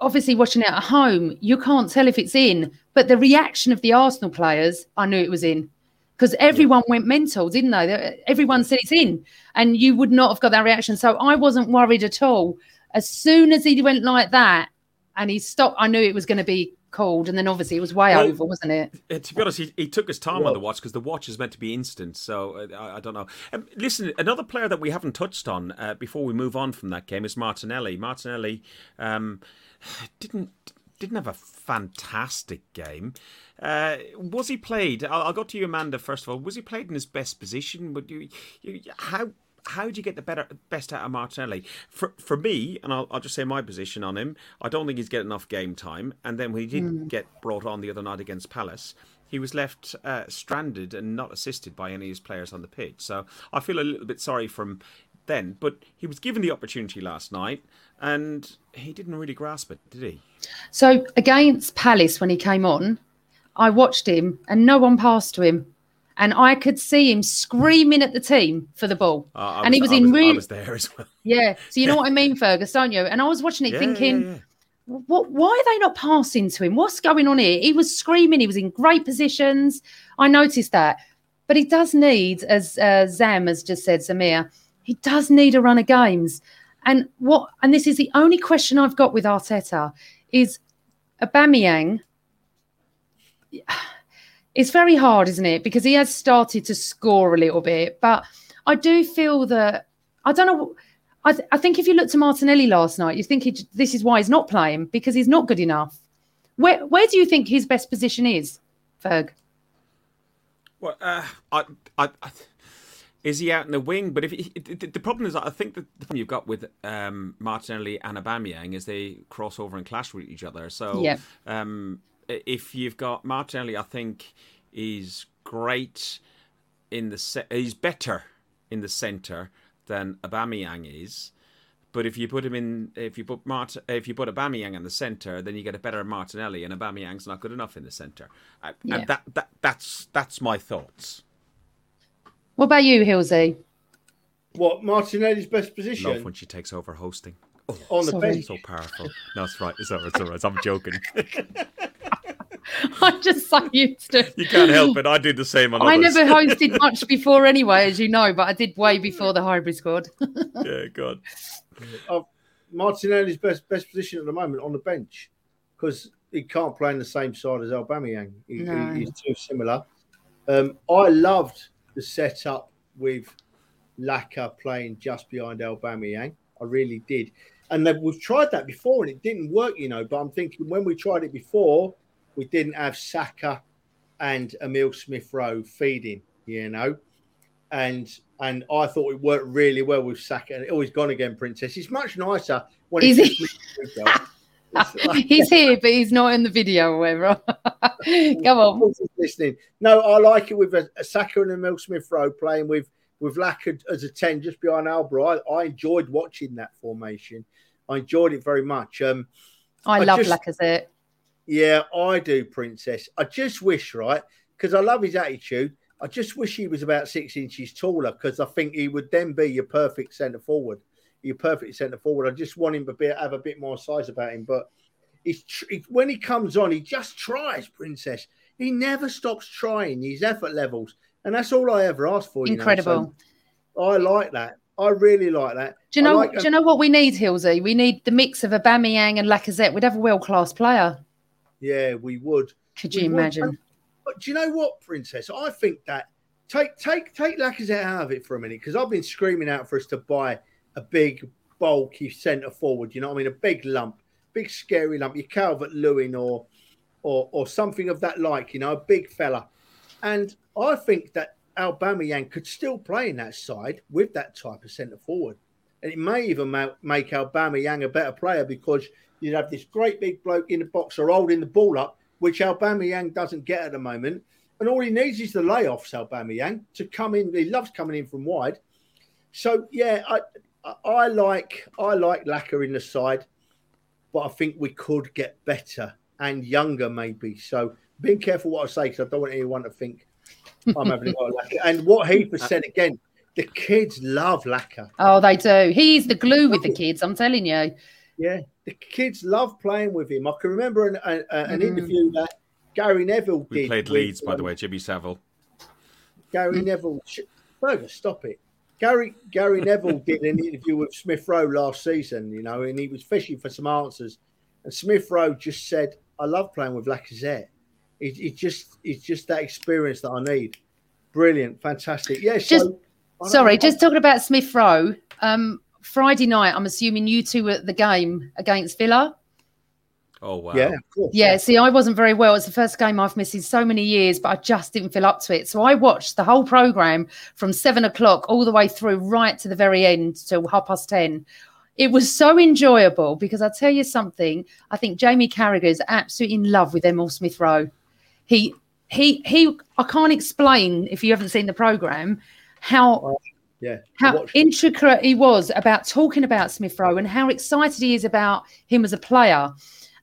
obviously watching it at home, you can't tell if it's in, but the reaction of the Arsenal players, I knew it was in. Because everyone yeah. went mental, didn't they? Everyone said it's in, and you would not have got that reaction. So I wasn't worried at all. As soon as he went like that, and he stopped, I knew it was going to be called, and then obviously it was way well, over, wasn't it? Uh, to be honest, he, he took his time well, on the watch because the watch is meant to be instant. So uh, I, I, don't know. Um, listen, another player that we haven't touched on uh, before we move on from that game is Martinelli. Martinelli um, <sighs> didn't didn't have a fantastic game. Uh, was he played? I'll, I'll, go to you, Amanda. First of all, was he played in his best position? Would you, you how how do you get the better best out of Martinelli? For for me, and I'll, I'll just say my position on him. I don't think he's getting enough game time. And then when he did mm. get brought on the other night against Palace, he was left uh, stranded and not assisted by any of his players on the pitch. So I feel a little bit sorry from then. But he was given the opportunity last night, and he didn't really grasp it, did he? So against Palace, when he came on, I watched him, and no one passed to him and I could see him screaming at the team for the ball. Uh, and he was, in really, I was there as well. <laughs> Yeah, so you know what I mean, <laughs> Fergus, don't you? And I was watching it yeah, thinking, yeah, yeah. what? Why are they not passing to him? What's going on here? He was screaming. He was in great positions. I noticed that, but he does need, as uh, Zam has just said, Samir, he does need a run of games. And what? And this is the only question I've got with Arteta is Aubameyang <sighs> it's very hard, isn't it? Because he has started to score a little bit, but I do feel that I don't know. I, th- I think if you look to Martinelli last night, you think he, this is why he's not playing because he's not good enough. Where where do you think his best position is, Ferg? Well, uh, I, I, I, is he out in the wing? But if he, the, problem is, I think the problem you've got with um, Martinelli and Aubameyang is they cross over and clash with each other. So, yeah. um, if you've got Martinelli, I think is great in the se- he's better in the centre than Aubameyang is. But if you put him in, if you put Mart, if you put Aubameyang in the centre, then you get a better Martinelli, and Aubameyang's not good enough in the centre. Yeah. And that, that that's that's my thoughts. What about you, Hilsey? What Martinelli's best position? Love when she takes over hosting. Oh, on the bench, so powerful. No, it's right. It's all right. It's all right. I'm joking. <laughs> I'm just so used to. You can't help it. I do the same on. I never <laughs> hosted much before, anyway, as you know, but I did way before the hybrid squad. <laughs> yeah, God. Uh, Martinelli's best best position at the moment on the bench because he can't play on the same side as Aubameyang. He, no. he, he's too similar. Um, I loved the setup with Laka playing just behind Aubameyang. I really did. And we've tried that before and it didn't work, you know. But I'm thinking when we tried it before, we didn't have Saka and Emil Smith Rowe feeding, you know. And and I thought it worked really well with Saka. And oh, he's gone again, Princess. It's much nicer when he's. <laughs> <laughs> he's here, but he's not in the video or whatever. <laughs> Come on. Listening. No, I like it with a, a Saka and a Emil Smith Rowe playing with with Lack as a 10 just behind Auba. I, I, enjoyed watching that formation. I enjoyed it very much. Um, I, I love just, Lacazette. Yeah, I do, Princess. I just wish, right? Because I love his attitude. I just wish he was about six inches taller because I think he would then be your perfect centre forward. Your perfect centre forward. I just want him to be, have a bit more size about him. But he's, he, when he comes on, he just tries, Princess. He never stops trying his effort levels. And that's all I ever ask for. Incredible. So I like that. I really like that. Do you know? Like do you know what we need, Hilsey? We need the mix of Aubameyang and Lacazette. We'd have a world class player. Yeah, we would. Could you we imagine? Would. But do you know what, Princess? I think that take take take Lacazette out of it for a minute because I've been screaming out for us to buy a big, bulky centre forward. You know what I mean? A big lump, big scary lump. Your Calvert Lewin or or or something of that like. You know, a big fella. And I think that Aubameyang could still play in that side with that type of centre forward, and it may even ma- make Aubameyang a better player because you'd have this great big bloke in the box or holding the ball up, which Aubameyang doesn't get at the moment. And all he needs is the layoffs, Aubameyang, to come in. He loves coming in from wide. So yeah, I I like I like Laka in the side, but I think we could get better and younger maybe. So being careful what I say because I don't want anyone to think I'm having a go at Laka. And what he said again, the kids love Laka. Oh, they do. He's the glue with the kids. I'm telling you. Yeah, the kids love playing with him. I can remember an, a, an Mm. interview that Gary Neville did. We did. played with, Leeds, by the way, Jimmy Savile. Gary Neville. Sh- Burger, stop it. Gary Gary Neville did an interview with Smith Rowe last season, you know, and he was fishing for some answers. And Smith Rowe just said, "I love playing with Lacazette. It, it just it's just that experience that I need. Brilliant, fantastic. Yeah. Just- so, Sorry, know. just talking about Smith Rowe. Um, Friday night, I'm assuming you two were at the game against Villa. Oh, wow. yeah, of course. Yeah, see, I wasn't very well. It's the first game I've missed in so many years, but I just didn't feel up to it. So I watched the whole program from seven o'clock all the way through right to the very end till half past 10. It was so enjoyable because I tell you something, I think Jamie Carragher is absolutely in love with Emil Smith Rowe. He, he, he, I can't explain if you haven't seen the program how oh, yeah. How intricate he was about talking about Smith Rowe and how excited he is about him as a player.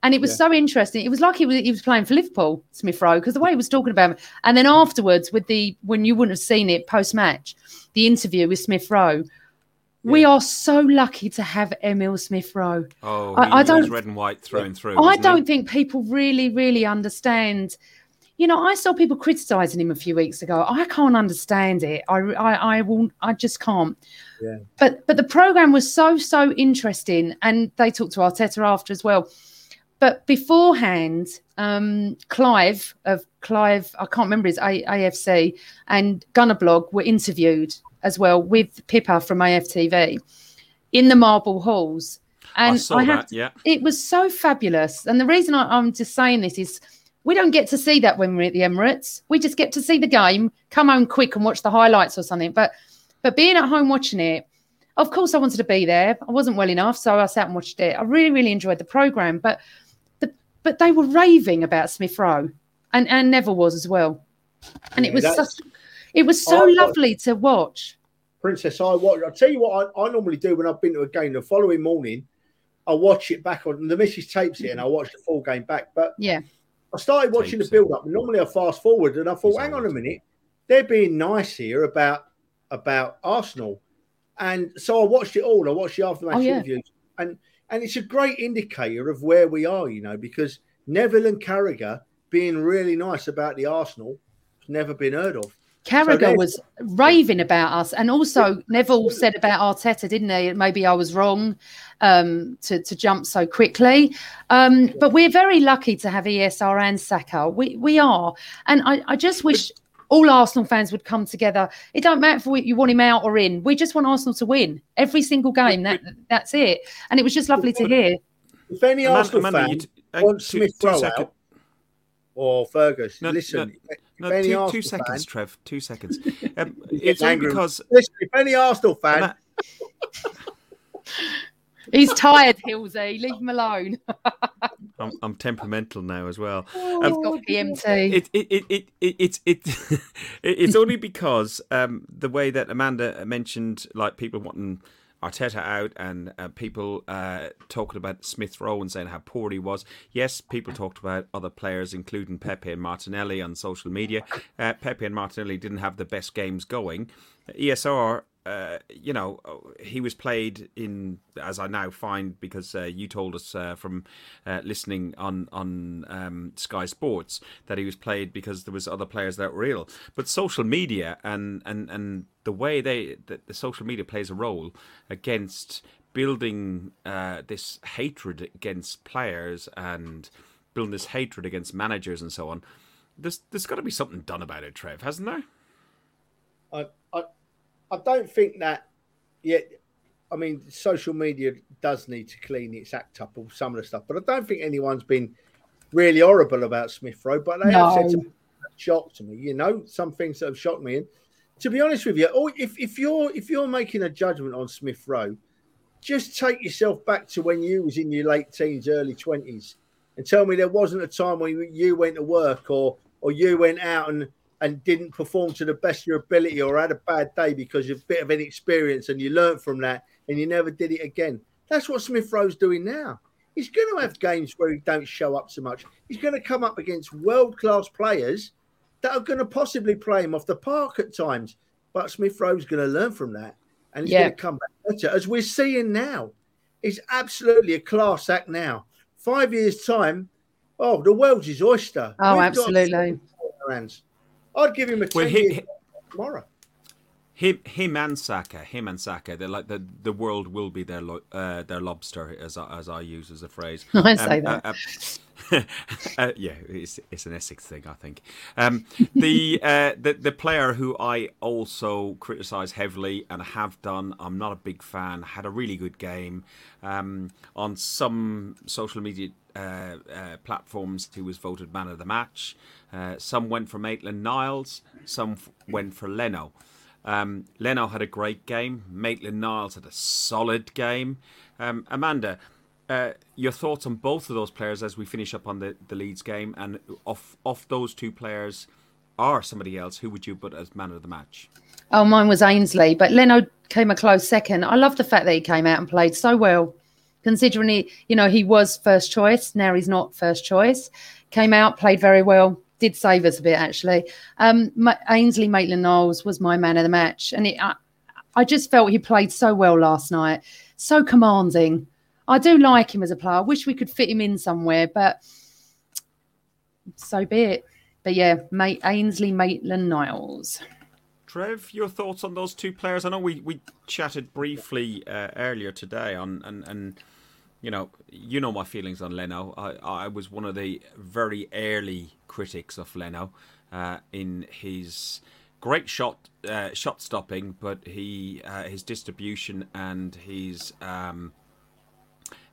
And it was Yeah. so interesting. It was like he was, he was playing for Liverpool, Smith Rowe, because the way he was talking about him. And then afterwards, with the when you wouldn't have seen it post match, the interview with Smith Rowe. We are so lucky to have Emil Smith Rowe. Oh, I- I don't- red and white through and through. I isn't he? don't think people really, really understand. You know, I saw people criticizing him a few weeks ago. I can't understand it. I, I, I will. I just can't. Yeah. But, but the program was so, so interesting, and they talked to Arteta after as well. But beforehand, um, Clive of Clive, I can't remember his A- AFC, and Gunnerblog were interviewed as well with Pippa from AFTV in the Marble Halls. And I saw have that, yeah. it was so fabulous. And the reason I, I'm just saying this is we don't get to see that when we're at the Emirates. We just get to see the game, come home quick and watch the highlights or something. But but being at home watching it, of course I wanted to be there. I wasn't well enough, so I sat and watched it. I really, really enjoyed the program. But but they were raving about Smith Rowe. And and Neville was as well. And Yeah, it was such it was so I watched- lovely to watch. Princess, I watch. I'll tell you what I, I normally do when I've been to a game. The following morning, I watch it back on the missus tapes it, and I watch the full game back. But Yeah. I started watching Tapes the build up. Normally, I fast forward, and I thought, hang on a minute, they're being nice here about about Arsenal, and so I watched it all. I watched the aftermatch Oh, yeah. interviews, and and it's a great indicator of where we are, you know, because Neville and Carragher being really nice about the Arsenal has never been heard of. Carragher there's- was raving about us, and also Neville said about Arteta, didn't he? Maybe I was wrong um, to to jump so quickly, um, but we're very lucky to have ESR and Saka. We we are, and I, I just wish all Arsenal fans would come together. It don't matter if you want him out or in. We just want Arsenal to win every single game. That that's it. And it was just lovely to hear. If any Amanda- Arsenal Amanda, fan you t- uh, wants two- Smith two Rowe second- out or Fergus, No, listen. if No, any two, Arsenal two fan- seconds, Trev. Two seconds. <laughs> Um, it's only angry. because Listen, if any Arsenal fan, Ama- <laughs> He's tired, Hilsey. Leave him alone. <laughs> I'm, I'm temperamental now as well. He's Um, got PMT. it, it, it, it, it, it's it, <laughs> it, it's only because um, the way that Amanda mentioned, like people wanting Arteta out and uh, people uh, talking about Smith Rowe and saying how poor he was. Yes, people talked about other players, including Pepe and Martinelli, on social media. Uh, Pepe and Martinelli didn't have the best games going. ESR. Uh, you know, he was played in, as I now find, because uh, you told us uh, from uh, listening on on um, Sky Sports that he was played because there was other players that were ill. But social media and and and the way they that the social media plays a role against building uh, this hatred against players and building this hatred against managers and so on. There's there's got to be something done about it, Trev, hasn't there? I, I, don't think that yet. I mean, social media does need to clean its act up of some of the stuff, but I don't think anyone's been really horrible about Smith Rowe. But they have said No. some shocked me. You know, some things that have shocked me. And to be honest with you, or if, if you're if you're making a judgment on Smith Rowe, just take yourself back to when you was in your late teens, early twenties, and tell me there wasn't a time when you went to work or or you went out and and didn't perform to the best of your ability or had a bad day because of a bit of inexperience and you learned from that and you never did it again. That's what Smith Rowe's doing now. He's going to have games where he don't show up so much. He's going to come up against world class players that are going to possibly play him off the park at times. But Smith Rowe's going to learn from that and he's yeah. going to come back better, as we're seeing now. He's absolutely a class act now. Five years' time, oh, the world's his oyster. Oh, We've absolutely. I'd give him a 10 well, he, tomorrow. Him, him and Saka, him and Saka, they're like the the world will be their uh, their lobster, as I, as I use as a phrase. <laughs> I um, say that. Uh, <laughs> uh, yeah, it's it's an Essex thing, I think. Um, the uh, the the player who I also criticise heavily and have done, I'm not a big fan. Had a really good game um, on some social media uh, uh, platforms. He was voted man of the match. Uh, some went for Maitland Niles. Some f- went for Leno. Um, Leno had a great game. Maitland Niles had a solid game. Um, Amanda, uh, your thoughts on both of those players as we finish up on the, the Leeds game, and off off those two players, are somebody else, who would you put as man of the match? Oh, mine was Ainsley, but Leno came a close second. I love the fact that he came out and played so well, considering he, you know, he was first choice. Now he's not first choice. Came out, played very well did save us a bit actually. Um, Ainsley Maitland Niles was my man of the match, and it, I, I just felt he played so well last night, so commanding. I do like him as a player. I wish we could fit him in somewhere, but so be it. But yeah, mate, Ainsley Maitland Niles. Trev, your thoughts on those two players? I know we, we chatted briefly uh, earlier today on and and you know you know my feelings on Leno. I I was one of the very early critics of Leno uh, in his great shot uh, shot stopping, but he uh, his distribution and his um,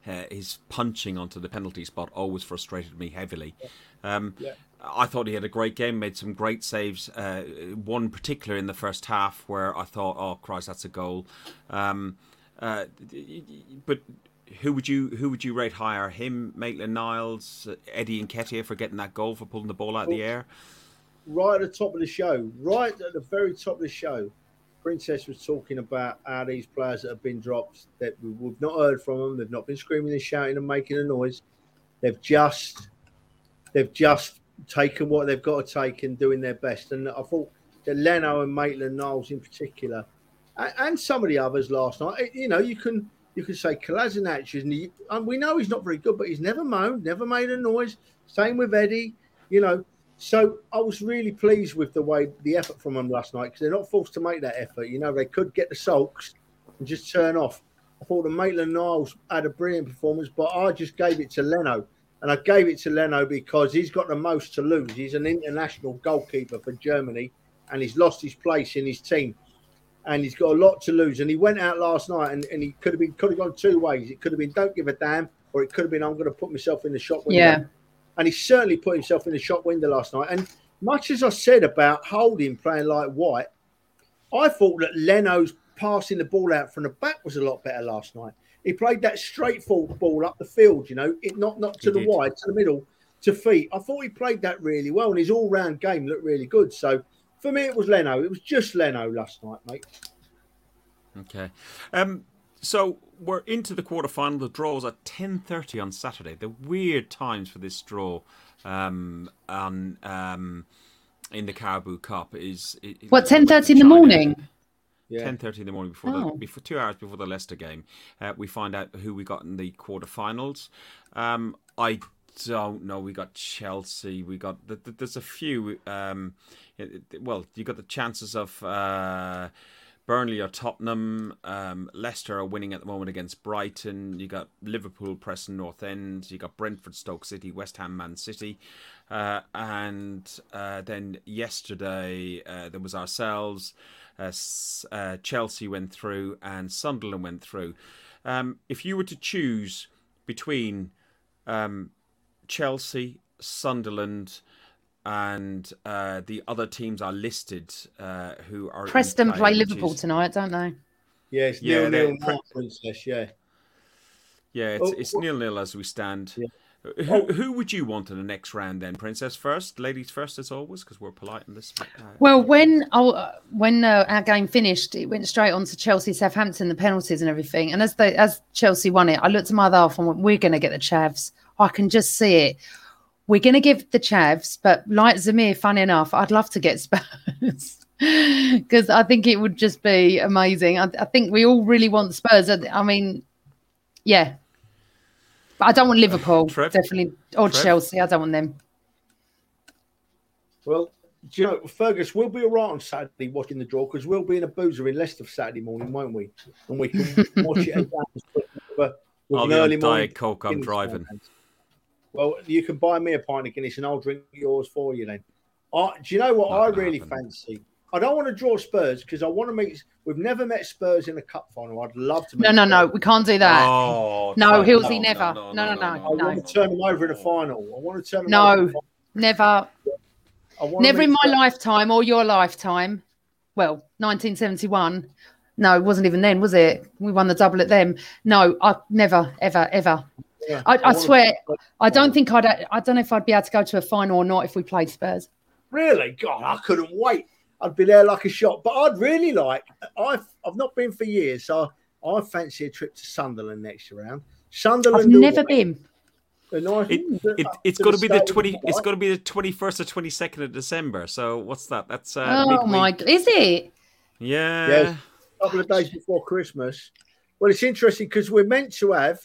uh, his punching onto the penalty spot always frustrated me heavily. Um, yeah. I thought he had a great game, made some great saves. Uh, one particular in the first half where I thought, "Oh Christ, that's a goal." Um, uh, but who would you who would you rate higher? Him, Maitland Niles, Eddie and Nketiah for getting that goal for pulling the ball out of the air. Right at the top of the show, right at the very top of the show, Princess was talking about how these players that have been dropped that we've not heard from them. They've not been screaming and shouting and making a noise. They've just they've just taken what they've got to take and doing their best. And I thought that Leno and Maitland Niles in particular, and some of the others last night, eh, you know, you can you can say Kolasinac is, and, and um, we know he's not very good, but he's never moaned, never made a noise. Same with Eddie, you know. So I was really pleased with the way the effort from them last night because they're not forced to make that effort. You know, they could get the sulks and just turn off. I thought the Maitland Niles had a brilliant performance, but I just gave it to Leno. And I gave it to Leno because he's got the most to lose. He's an international goalkeeper for Germany and he's lost his place in his team and he's got a lot to lose. And he went out last night, and, and he could have been could have gone two ways. It could have been don't give a damn, or it could have been I'm going to put myself in the shop window. Yeah. And he certainly put himself in the shop window last night. And much as I said about Holding playing like White, I thought that Leno's passing the ball out from the back was a lot better last night. He played that straightforward ball up the field, you know, it not not to he the did. wide, to the middle, to feet. I thought he played that really well, and his all round game looked really good. So for me, it was Leno. It was just Leno last night, mate. Okay. Um, so we're into the quarterfinal. The draw was at ten thirty on Saturday. The weird times for this draw um, on um, in the Carabao Cup is it, what ten thirty in the morning. Yeah. Ten thirty in the morning before oh. the before two hours before the Leicester game, uh, we find out who we got in the quarterfinals. Um, I don't know. We got Chelsea. We got the, the, there's a few. Um, well, you got the chances of uh, Burnley or Tottenham. Um, Leicester are winning at the moment against Brighton. You got Liverpool, Preston North End. You got Brentford, Stoke City, West Ham, Man City. Uh, and uh, then yesterday uh, there was ourselves. Uh, uh, Chelsea went through and Sunderland went through. Um, if you were to choose between um, Chelsea, Sunderland, and uh, the other teams are listed uh, who are Preston play which Liverpool is- tonight, don't they? Yeah, it's Yeah, nil they're nil Princess. Yeah. Yeah, it's, Oh, it's oh. nil nil as we stand. Yeah. Who, who would you want in the next round then? Princess first, ladies first, as always, because we're polite in this. Uh, Well, when oh, uh, when uh, our game finished, it went straight on to Chelsea, Southampton, the penalties and everything. And as they as Chelsea won it, I looked at my other half and went, "We're going to get the chavs. I can just see it. We're going to give the chavs." But like Zamir, funny enough, I'd love to get Spurs. <laughs> Because I think it would just be amazing. I, I think we all really want Spurs. I, I mean, yeah, but I don't want Liverpool. Trev? Definitely, or Trev? Chelsea. I don't want them. Well, do you know, Fergus, we'll be all right on Saturday watching the draw because we'll be in a boozer in Leicester Saturday morning, won't we? And we can watch it <laughs> again with, with I'll an be on early morning. Diet Coke. I'm driving. stand. Well, you can buy me a pint of Guinness and I'll drink yours for you then. I, do you know what Not I really happen. fancy? I don't want to draw Spurs because I want to meet. We've never met Spurs in a cup final. I'd love to. Meet No, no, no. We can't do that. Oh No, Trev, Hilsey, never. No, No, no, no, I no. want to turn them over in a final. I want to turn them No. over. in a. Never, I want to never in my Spurs. lifetime or your lifetime. Well, 1971. No, it wasn't even then, was it? We won the double at them. No, I never, ever, ever. Yeah, I, I wanna- swear, I don't think I'd. I don't know if I'd be able to go to a final or not if we played Spurs. Really? God, I couldn't wait. I'd be there like a shot. But I'd really like. I've I've not been for years, so I fancy a trip to Sunderland next round. Sunderland. I've never been. a nice- It, it, up it's to going to be the stadium, twenty. It's right? going to be the twenty first or twenty second of December. So what's that? That's uh, oh midweek. my! g- Is it? Yeah. Yes. a couple of days before Christmas. Well, it's interesting because we're meant to have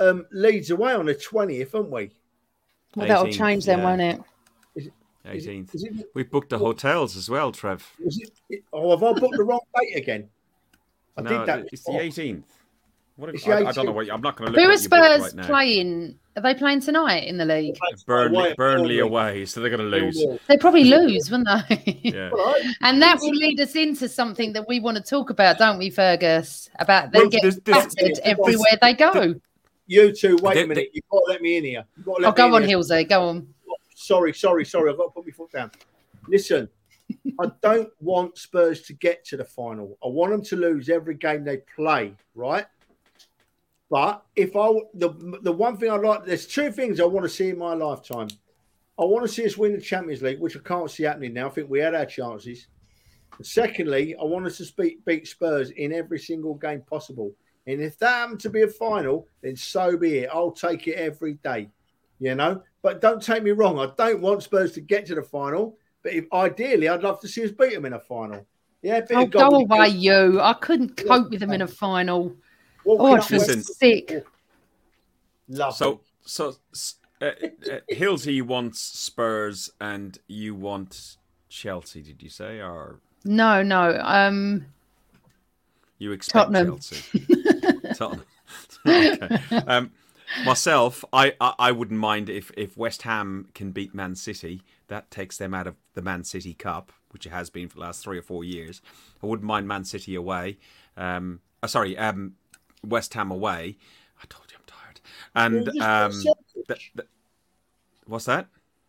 um, Leeds away on the twentieth, aren't we? Well, that'll change then, yeah. won't it? Is it- Eighteenth. Is it, We've booked the hotels as well, Trev. is it, oh, have I booked the wrong date again? I no, did that. it's the eighteenth. What if, It's the I, I don't know 18th. what. I'm not going to look Who at are what you booked Spurs right now. playing? Are they playing tonight in the league? Burnley, Away Burnley Burnley. away, so they're going to lose. They probably lose, wouldn't they? Yeah. <laughs> And that will lead us into something that we want to talk about, don't we, Fergus? About them Well, getting there's- there's- battered there's- everywhere they go. You two, wait They- a minute. You've got to let me in here. You've got to oh, let Oh, me go in on, here. Hilsey. Go on. Sorry, sorry, sorry. I've got to put my foot down. Listen, <laughs> I don't want Spurs to get to the final. I want them to lose every game they play, right? But if I the the one thing I like, there's two things I want to see in my lifetime. I want to see us win the Champions League, which I can't see happening now. I think we had our chances. Secondly, I want us to beat, beat Spurs in every single game possible. And if that happened to be a final, then so be it. I'll take it every day, you know. But don't take me wrong. I don't want Spurs to get to the final. But if, ideally, I'd love to see us beat them in a final. Yeah, bit Oh, of go gobbledygook. away, you. I couldn't cope with them in a final. Walking Oh, up I'd feel Listen. sick. Lovely. So, so s- uh, uh, Hilsey wants Spurs, and you want Chelsea. Did you say, or No, no. Um, you expect Tottenham. Chelsea? <laughs> Tottenham. okay. Um, myself, I, I I wouldn't mind if if West Ham can beat Man City. That takes them out of the Man City Cup, which it has been for the last three or four years. I wouldn't mind Man City away. Um, uh, sorry, um, West Ham away. I told you I'm tired. And You're just being um, selfish. th- th- what's that?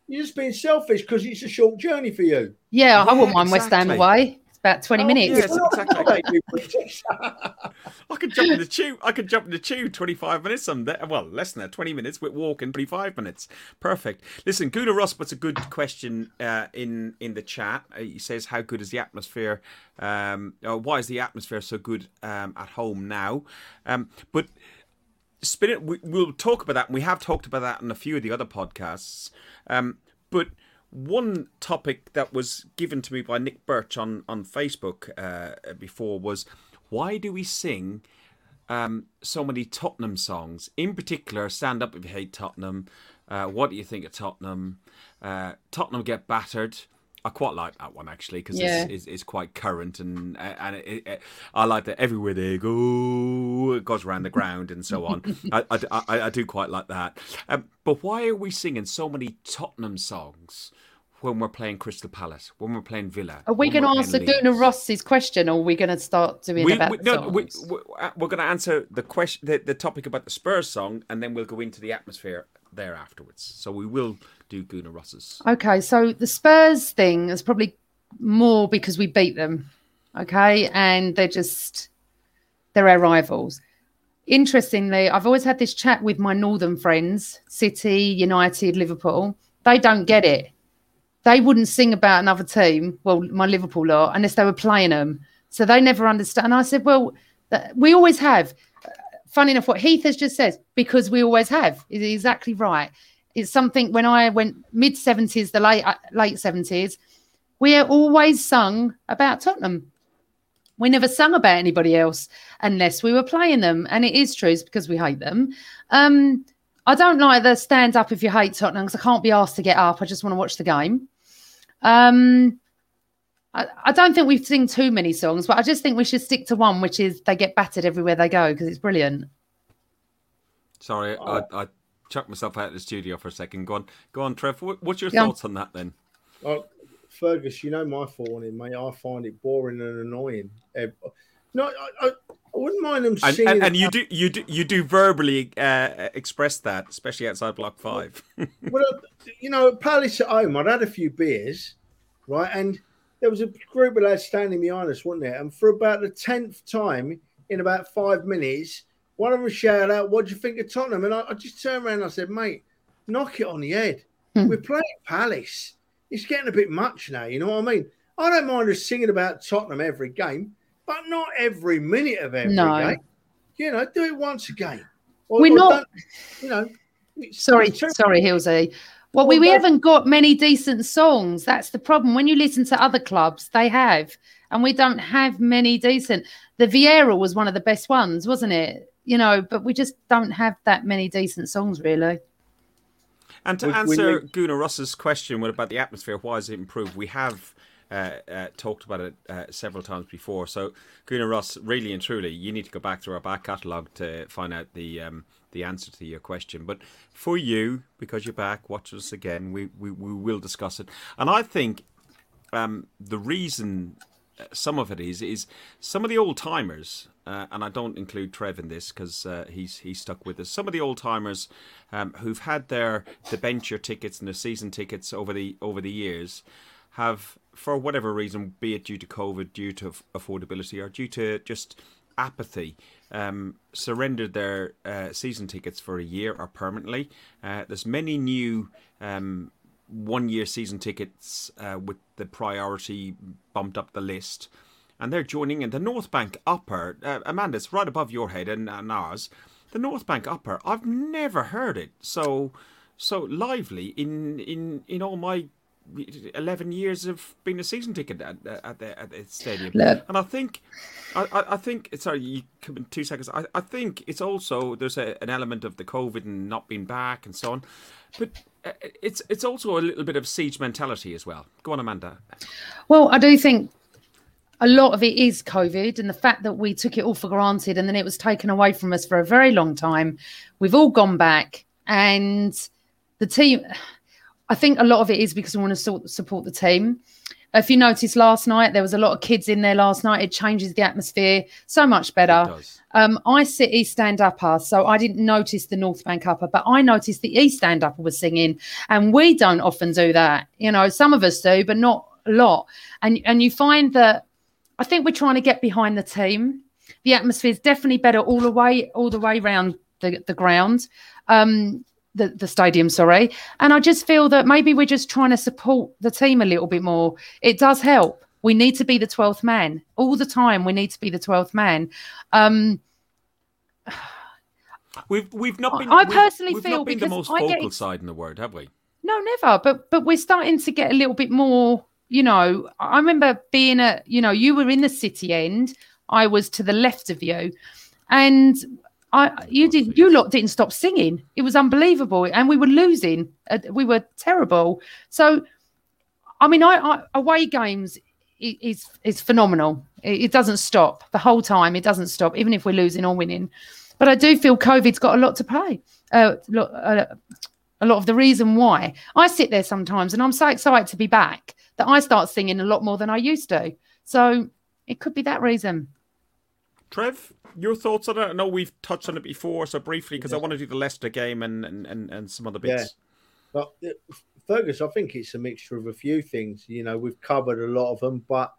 You're just being selfish because it's a short journey for you. yeah, I Yeah, wouldn't mind West Ham away. It's about 20 Oh, minutes. yeah, it's exactly- <laughs> exactly. I could jump in the tube. I could jump in the tube 25 minutes. Some well, less than that, 20 minutes with walking 25 minutes. Perfect. Listen, Guna Ross puts a good question uh, in in the chat. Uh, He says, "How good is the atmosphere? Um, uh, why is the atmosphere so good um, at home now?" Um, but spin it. We, we'll talk about that, and we have talked about that in a few of the other podcasts. Um, but one topic that was given to me by Nick Birch on on Facebook uh, before was why do we sing um, so many Tottenham songs? In particular, "Stand Up If You Hate Tottenham." Uh, what do you think of Tottenham? Uh, Tottenham get battered. I quite like that one actually because Yeah. it's, it's, it's quite current and and it, it, I like that everywhere they go it goes around the ground and so on. <laughs> I, I, I, I do quite like that. Um, but why are we singing so many Tottenham songs when we're playing Crystal Palace? When we're playing Villa? Are we going to answer Guna Ross's question or are we going to start doing We, about we, no, we, uh, we're going to answer the question, the, the topic about the Spurs song, and then we'll go into the atmosphere there afterwards. So we will do Gunnar Ross's. Okay, so the Spurs thing is probably more because we beat them. Okay, and they're just they're our rivals. Interestingly, I've always had this chat with my northern friends, City, United, Liverpool. They don't get it. They wouldn't sing about another team, well, my Liverpool lot, unless they were playing them. So they never understand. And I said, well, we always have. Funny enough, what Heath has just said, because we always have, is exactly right. It's something when I went mid 70s, the late uh, late 70s, we are always sung about Tottenham. We never sung about anybody else unless we were playing them. And it is true, it's because we hate them. Um, I don't like the stand up if you hate Tottenham because I can't be asked to get up. I just want to watch the game. Um, I, I, don't think we've seen too many songs, but I just think we should stick to one, which is they get battered everywhere they go because it's brilliant. Sorry, I, I chucked myself out of the studio for a second. Go on, go on, Trev. What's your yeah. thoughts on that then? Well, Fergus, you know my thought on it, mate. I find it boring and annoying. No, I, I, I wouldn't mind them and, and, and, you do you do you do verbally uh, express that, especially outside Block Five. <laughs> well, you know, Palace at home, I'd had a few beers, right, and there was a group of lads standing behind us, wasn't there? And for about the tenth time in about five minutes, one of them shouted out, "What do you think of Tottenham?" And I, I just turned around and I said, "Mate, knock it on the head. Hmm. We're playing Palace. It's getting a bit much now. You know what I mean? I don't mind us singing about Tottenham every game." But not every minute of every no. game. You know, do it once a game. Or, We're or not, you know. Sorry, sorry, Hilsey. Well, we, we haven't got many decent songs. That's the problem. When you listen to other clubs, they have, and we don't have many decent. The Vieira was one of the best ones, wasn't it? You know, but we just don't have that many decent songs, really. And to we, answer we, Gunnar Ross's question, what about the atmosphere? Why has it improved? We have uh, uh, talked about it uh, several times before. So, Gunnar Ross, really and truly, you need to go back to our back catalogue to find out the um, the answer to your question. But for you, because you're back, watch us again. We we, we will discuss it. And I think um, the reason uh, some of it is is some of the old timers, uh, and I don't include Trev in this because he's he's stuck with us. Some of the old timers um, who've had their debenture tickets and their season tickets over the over the years have, for whatever reason, be it due to COVID, due to affordability, or due to just apathy, um, surrendered their uh, season tickets for a year or permanently. Uh, there's many new um, one-year season tickets uh, with the priority bumped up the list, and they're joining in the North Bank Upper. Uh, Amanda, it's right above your head and, and ours. The North Bank Upper. I've never heard it so so lively in in in all my 11 years of being a season ticket at, at, the, at the stadium. Look. And I think, I, I think, sorry, you come in two seconds. I, I think it's also, there's a, an element of the COVID and not being back and so on. But uh, it's it's also a little bit of siege mentality as well. Go on, Amanda. Well, I do think a lot of it is COVID and the fact that we took it all for granted and then it was taken away from us for a very long time. We've all gone back and the team I think a lot of it is because we want to support the team. If you noticed last night, there was a lot of kids in there last night. It changes the atmosphere so much better. Um, I sit East Stand Upper, so I didn't notice the North Bank Upper, but I noticed the East Stand Upper was singing, and we don't often do that. You know, some of us do, but not a lot. And and you find that I think we're trying to get behind the team. The atmosphere is definitely better all the way all the way around the the ground. Um, the, the stadium, sorry. And I just feel that maybe we're just trying to support the team a little bit more. It does help. We need to be the 12th man all the time. We need to be the 12th man. Um, <sighs> we've we've not been. I personally we've, we've feel not been the most vocal get, side in the world, have we? No, never. But but we're starting to get a little bit more. You know, I remember being at. You know, you were in the city end. I was to the left of you, and I, you did, you lot didn't stop singing. It was unbelievable, and we were losing. Uh, we were terrible. So, I mean, I, I away games is is phenomenal. It, it, doesn't stop the whole time. It doesn't stop, even if we're losing or winning. But I do feel COVID's got a lot to play. Uh, uh, a lot of the reason why I sit there sometimes, and I'm so excited to be back that I start singing a lot more than I used to. So it could be that reason. Trev, your thoughts on it? I know we've touched on it before, so briefly because I want to do the Leicester game and and, and, and some other bits. Yeah. But uh, Fergus, I think it's a mixture of a few things. You know, we've covered a lot of them, but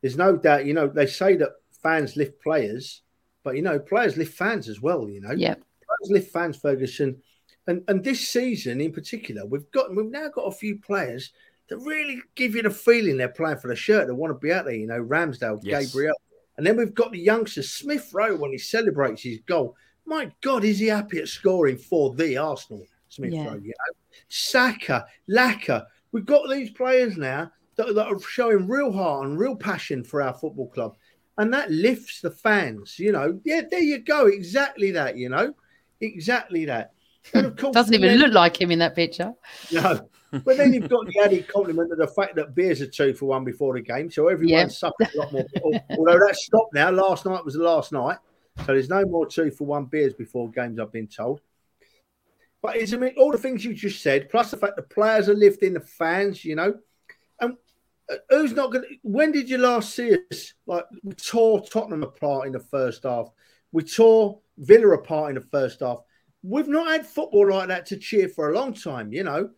there's no doubt. You know, they say that fans lift players, but you know, players lift fans as well. You know, yeah, players lift fans, Ferguson, and and this season in particular, we've got we've now got a few players that really give you the feeling they're playing for the shirt. They want to be out there. You know, Ramsdale, yes. Gabriel, and then we've got the youngsters, Smith Rowe, when he celebrates his goal. My God, is he happy at scoring for the Arsenal? Smith yeah. Rowe, you know. Saka, Laka. We've got these players now that, that, are showing real heart and real passion for our football club. And that lifts the fans, you know. Yeah, there you go. Exactly that, you know. Exactly that. And of course, <laughs> doesn't even then, look like him in that picture. No. But then you've got the added compliment of the fact that beers are two for one before the game. So everyone's suffering a lot more. Although that's stopped now. Last night was the last night. So there's no more two for one beers before games, I've been told. But it's I mean, all the things you just said, plus the fact the players are lifting the fans, you know. And uh, who's not going to. When did you last see us? Like, we tore Tottenham apart in the first half, we tore Villa apart in the first half. We've not had football like that to cheer for a long time, you know.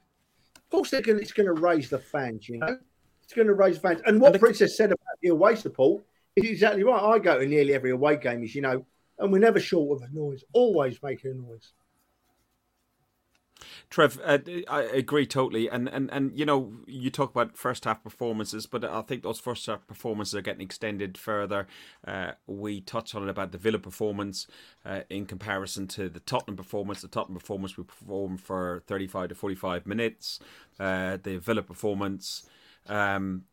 Of course, they're going, it's going to raise the fans, you know. It's going to raise fans. And what and the, Princess said about the away support is exactly right. I go to nearly every away game, as you know, and we're never short of a noise, always making a noise. Trev, uh, I agree totally, and, and and you know you talk about first half performances, but I think those first half performances are getting extended further. Uh, we touched on it about the Villa performance uh, in comparison to the Tottenham performance. The Tottenham performance we performed for thirty five to forty five minutes. Uh, the Villa performance. Um,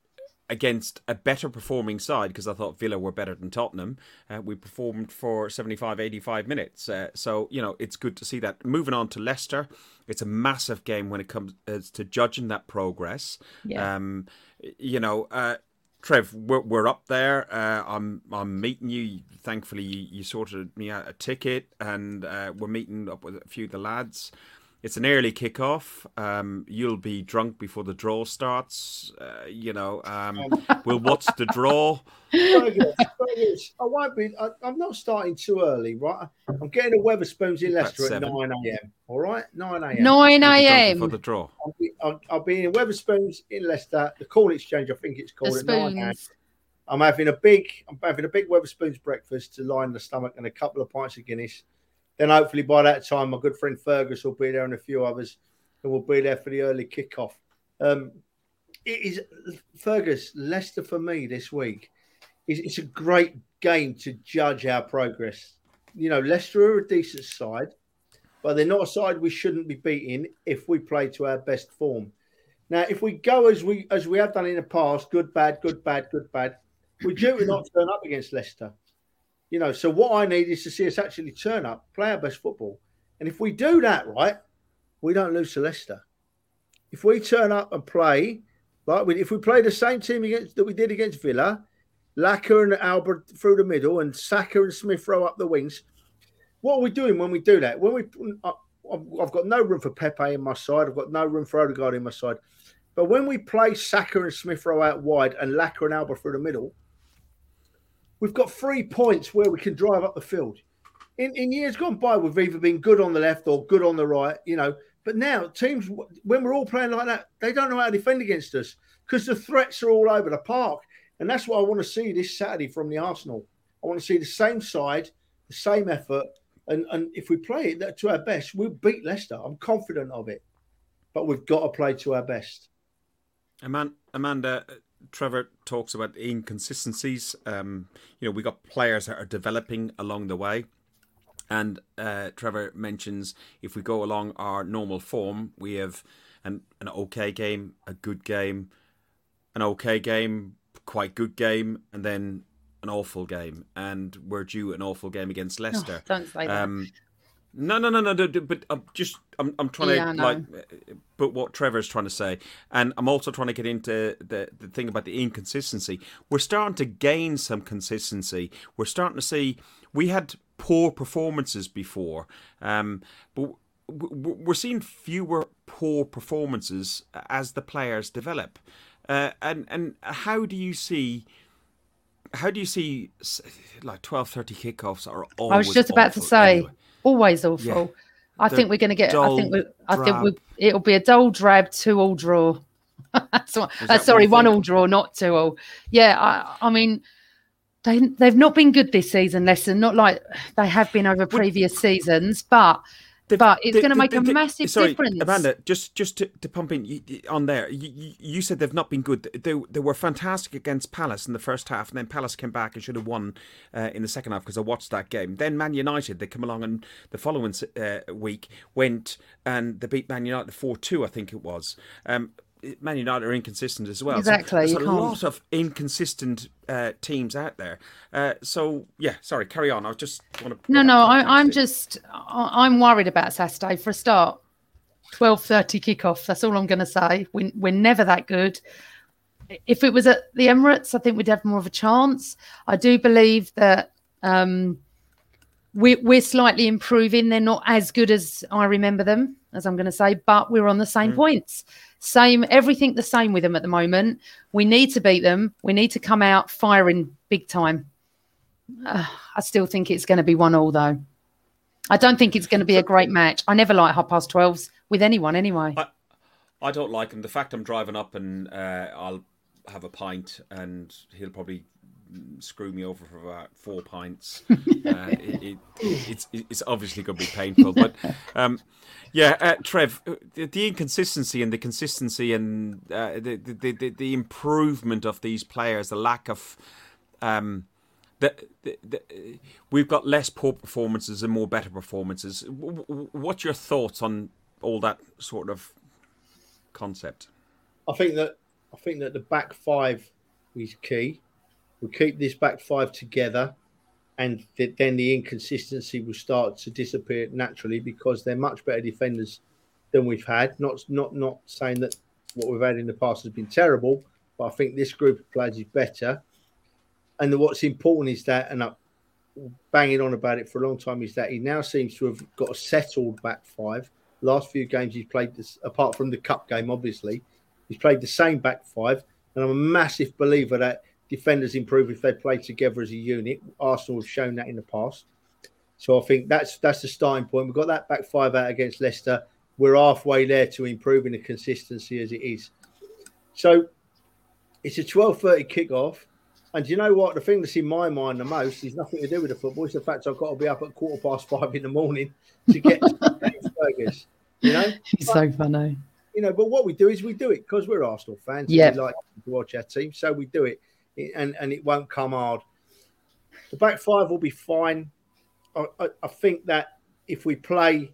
against a better performing side because I thought Villa were better than Tottenham. Uh, we performed for 75, 85 minutes. Uh, so, you know, it's good to see that. Moving on to Leicester, it's a massive game when it comes uh, to judging that progress. Yeah. Um, you know, uh, Trev, we're, we're up there. Uh, I'm I'm meeting you. Thankfully, you, you sorted me out a ticket, and uh, we're meeting up with a few of the lads. It's an early kickoff. Um, you'll be drunk before the draw starts. Uh, you know, um, <laughs> we'll watch the draw. I won't be. I, am not starting too early, right? I'm getting a Wetherspoons in Leicester at 9 a.m. All right, 9 a.m. 9 a.m. for the draw. I'll be, I'll, I'll be in Wetherspoons in Leicester. The Call Exchange, I think it's called at 9 a.m. I'm having a big, I'm having a big Wetherspoons breakfast to line the stomach and a couple of pints of Guinness then hopefully by that time, my good friend Fergus will be there and a few others, and we'll be there for the early kickoff. Um, it is Fergus Leicester for me this week. It's, it's a great game to judge our progress. You know, Leicester are a decent side, but they're not a side we shouldn't be beating if we play to our best form. Now, if we go as we as we have done in the past, good, bad, good, bad, good, bad, we're due to not turn up against Leicester. You know, so what I need is to see us actually turn up, play our best football. And if we do that right, we don't lose to Leicester. If we turn up and play, like we, if we play the same team against that we did against Villa, Laka and Albert through the middle and Saka and Smith Rowe up the wings, what are we doing when we do that? When we, I've got no room for Pepe in my side. I've got no room for Odegaard in my side. But when we play Saka and Smith Rowe out wide and Laka and Albert through the middle, we've got three points where we can drive up the field. In, in years gone by, we've either been good on the left or good on the right, you know. But now teams, when we're all playing like that, they don't know how to defend against us because the threats are all over the park. And that's what I want to see this Saturday from the Arsenal. I want to see the same side, the same effort. And, and if we play it to our best, we'll beat Leicester. I'm confident of it. But we've got to play to our best. Amanda, Trevor talks about inconsistencies. Um, you know, we got players that are developing along the way. And uh, Trevor mentions if we go along our normal form, we have an, an okay game, a good game, an okay game, quite good game, and then an awful game. And we're due an awful game against oh, Leicester. Oh, that. No, no, no, no, no. But I'm just, I'm, I'm trying yeah, to like, but what Trevor's trying to say, and I'm also trying to get into the the thing about the inconsistency. We're starting to gain some consistency. We're starting to see we had poor performances before, um, but we're seeing fewer poor performances as the players develop. Uh, and and how do you see? how do you see like 12, 30 kickoffs are always I was just about to say, anyway. Always awful. Yeah. I think we're going to get. I think we. I think we. It'll be a dull, drab, two all draw. <laughs> That's what, uh, sorry, one all draw, not two all. Yeah, I, I mean, they they've not been good this season, Lesson. Not like they have been over previous seasons, but They've- but it's going to make a massive sorry, difference. Amanda, just just to, to pump in you- on there, you, you- said they've not been good. They they were fantastic against Palace in the first half, and then Palace came back and should have won uh, in the second half because I watched that game. Then Man United, they come along and the following uh, week went and they beat Man United four two, I think it was. Um, Man United are inconsistent as well. So Exactly, there's you a can't- lot of inconsistent uh, teams out there. Uh, so yeah, sorry, carry on. I just want to. No, no, I, I'm just I'm worried about Saturday for a start. Twelve thirty kickoff. That's all I'm going to say. We, we're never that good. If it was at the Emirates, I think we'd have more of a chance. I do believe that um, we, we're slightly improving. They're not as good as I remember them, as I'm going to say, but we're on the same points. Same, everything the same with them at the moment. We need to beat them. We need to come out firing big time. Uh, <sighs> I still think it's going to be one all though. I don't think it's going to be a great match. I never like half past twelves with anyone anyway. I, I don't like him. The fact I'm driving up and uh, I'll have a pint and he'll probably mm, screw me over for about four pints. <laughs> uh, it, it, it's it's obviously going to be painful, but um, yeah, uh, Trev, uh, the, the inconsistency and the consistency and uh, the, the, the the improvement of these players, the lack of. Um, the, the, the, we've got less poor performances and more better performances. W- w- What's your thoughts on all that sort of concept? I think that I think that the back five is key. We keep this back five together, and th- then the inconsistency will start to disappear naturally because they're much better defenders than we've had. Not not not saying that what we've had in the past has been terrible, but I think this group of players is better. And the, what's important is that, and I'm banging on about it for a long time, is that he now seems to have got a settled back five. Last few games he's played this, apart from the cup game, obviously, he's played the same back five. And I'm a massive believer that defenders improve if they play together as a unit. Arsenal have shown that in the past. So I think that's that's the starting point. We've got that back five out against Leicester. We're halfway there to improving the consistency as it is. So it's a 12:30 kickoff. And do you know what? The thing that's in my mind the most is nothing to do with the football. It's the fact I've got to be up at quarter past five in the morning to get to <laughs> Fergus. You know, He's so funny. you know. But what we do is we do it because we're Arsenal fans. Yeah. We like to watch our team, so we do it, and and it won't come hard. The back five will be fine. I, I, I think that if we play,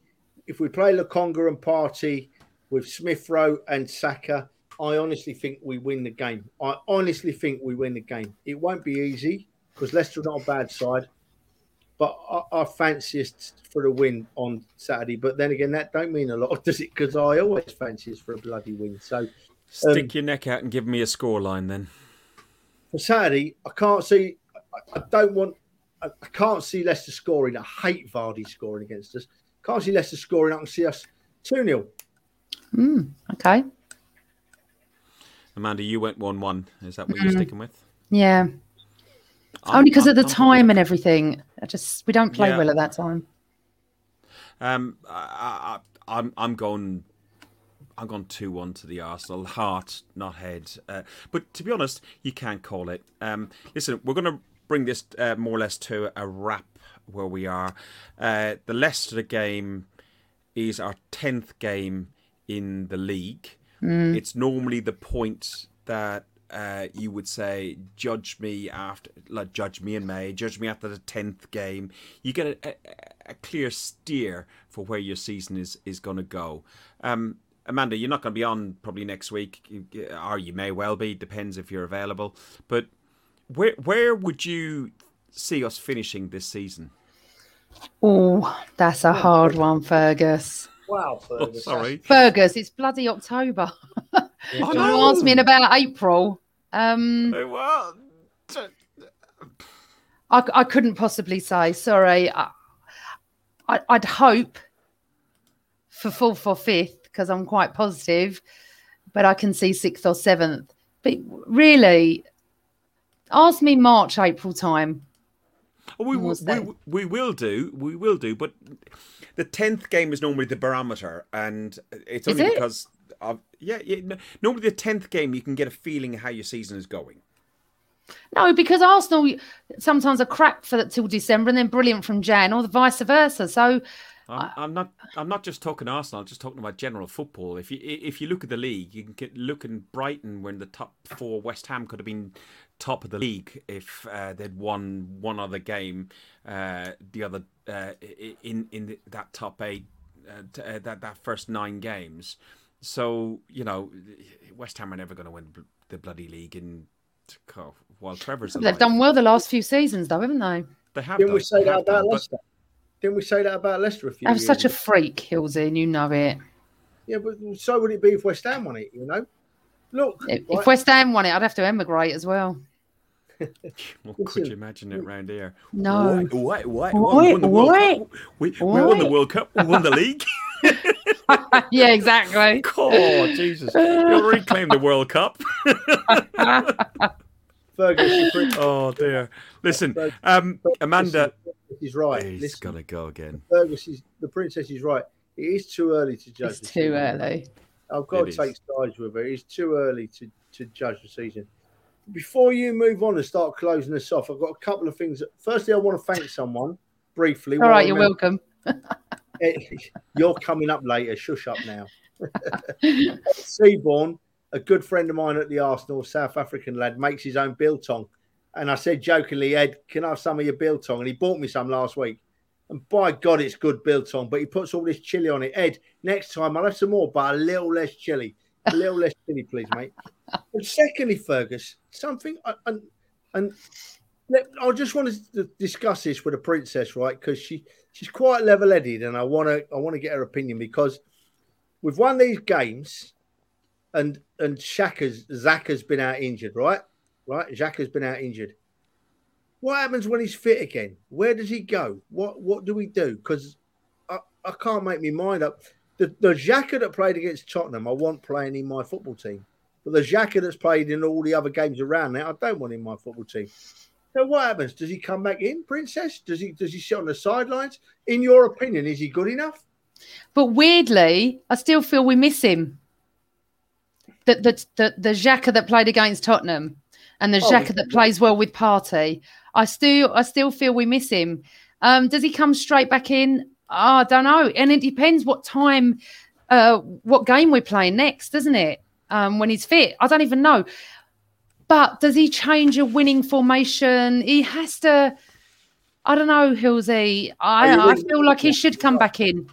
if we play Lokonga and Partey with Smith Rowe and Saka, I honestly think we win the game. I honestly think we win the game. It won't be easy because Leicester are not a bad side, but I, I fancy us for a win on Saturday. But then again, that don't mean a lot, <laughs> does it? Because I always fancy us for a bloody win. So Stick Um, your neck out and give me a scoreline then. For Saturday, I can't see. I, I don't want. I, I can't see Leicester scoring. I hate Vardy scoring against us. Can't see Leicester scoring. I can see us two 0 Mm, okay. Amanda, you went 1 1. Is that what Mm. you're sticking with? Yeah. I'm- Only because I'm- of the I'm- time and everything. I just we don't play Yeah. well at that time. Um, I, I, I'm I'm going. I'm gone two one to the Arsenal. <laughs> Heart, not head. Uh, but to be honest, you can't call it. Um, listen, we're going to bring this uh, more or less to a wrap where we are. Uh, the Leicester game is our tenth game in the league. It's normally the point that uh, you would say, judge me after, like judge me in May, judge me after the tenth game. You get a, a, a clear steer for where your season is is going to go. Um, Amanda, you're not going to be on probably next week, or you may well be. Depends if you're available. But where where would you see us finishing this season? Oh, that's a hard one, Fergus. Wow, <laughs> Oh, Fergus. sorry. Fergus, it's bloody October. <laughs> Oh, you want to ask me in about April? Um, Well, t- I, I couldn't possibly say. Sorry. I, I, I'd hope for fourth or fifth because I'm quite positive, but I can see sixth or seventh. But really, Ask me March, April time. Oh, we, we, we, we will do. We will do. But the 10th game is normally the barometer. And it's only it? because, of, yeah, yeah, normally the 10th game you can get a feeling how your season is going. No, because Arsenal sometimes are crap for till December and then brilliant from Jan, or the vice versa. So I'm, I'm, not. I'm not just talking Arsenal. I'm just talking about general football. If you if you look at the league, you can get, look in Brighton when the top four. West Ham could have been top of the league if uh, they'd won one other game. Uh, the other uh, in in the, that top eight, uh, uh, that that first nine games. So you know, West Ham are never going to win the bloody league in while Trevor's alive. They've done well the last few seasons, though, haven't they? They have. Didn't done, we say that about Leicester? But... Didn't we say that about Leicester a few I'm years such a freak, Hilsey, and you know it. Yeah, but so would it be if West Ham won it, you know? Look. If, right? if West Ham won it, I'd have to emigrate as well. <laughs> well, could you imagine it round here? No. What? What? What? We won the World What? Cup. We, we won the World Cup. We won the league. <laughs> <laughs> yeah, exactly. oh, Jesus. You'll reclaim the World Cup. Fergus, you oh, dear. Listen, um, Amanda. He's right. He's Listen, got to go again. Fergus is the princess is right. It is too early to judge. It's too season. early. I've got It to take sides with her. It's too early to, to judge the season. Before you move on and start closing us off, I've got a couple of things. Firstly, I want to thank someone briefly. All while right, you're welcome. <laughs> Eh, you're coming up later. Shush up now. <laughs> Seaborn, a good friend of mine at the Arsenal, South African lad, makes his own biltong. And I said jokingly, Ed, can I have some of your biltong? And he bought me some last week. And by God, it's good biltong, but he puts all this chili on it. Ed, next time I'll have some more, but a little less chili. A little less <laughs> chili, please, mate. And secondly, Fergus, something, and, and I just want to discuss this with the princess, right? Because she she's quite level-headed, and I want to I want to get her opinion because we've won these games, and and Xhaka's Zach has been out injured, right? Right, has been out injured. What happens when he's fit again? Where does he go? What what do we do? Because I, I can't make my mind up. The the Xhaka that played against Tottenham, I want playing in my football team. But the Xhaka that's played in all the other games around now, I don't want in my football team. So what happens? Does he come back in, Princess? Does he does he sit on the sidelines? In your opinion, is he good enough? But weirdly, I still feel we miss him. The the the, the Xhaka that played against Tottenham and the Oh, Xhaka that plays well with Partey. I still I still feel we miss him. Um, does he come straight back in? Oh, I don't know. And it depends what time, uh, what game we're playing next, doesn't it? Um, when he's fit. I don't even know. But does he change a winning formation? He has to. I don't know, Hilsey. I, I feel like he should come back in.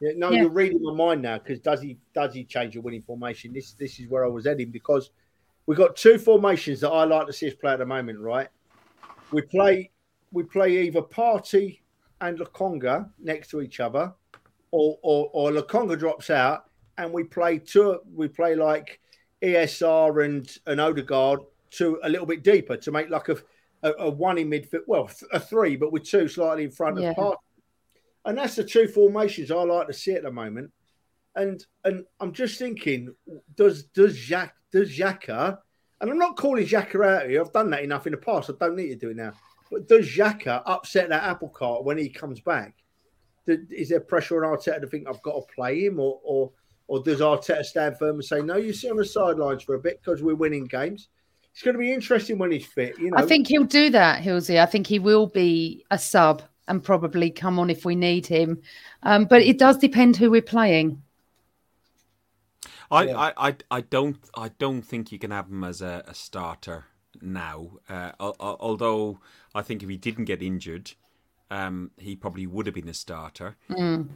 Yeah, no, Yeah. you're reading my mind now because does he does he change a winning formation? This this is where I was heading because we've got two formations that I like to see us play at the moment, right? We play we play either Partey and Lokonga next to each other, or or, or Lokonga drops out and we play two we play like ESR and and Odegaard to a little bit deeper to make like a a, a one in midfield, well, th- a three, but with two slightly in front Yeah. of Partey. And that's the two formations I like to see at the moment. And and I'm just thinking, does does Jack does Xhaka, and I'm not calling Xhaka out here. I've done that enough in the past. I don't need to do it now. But does Xhaka upset that apple cart when he comes back? Is there pressure on Arteta to think I've got to play him, or or or does Arteta stand firm and say no? You sit on the sidelines for a bit because we're winning games. It's going to be interesting when he's fit. You know, I think he'll do that, Hilsey. I think he will be a sub and probably come on if we need him. Um, but it does depend who we're playing. I, Yeah. I, I, I don't I don't think you can have him as a, a starter now. Uh, al- al- although I think if he didn't get injured, um, he probably would have been a starter.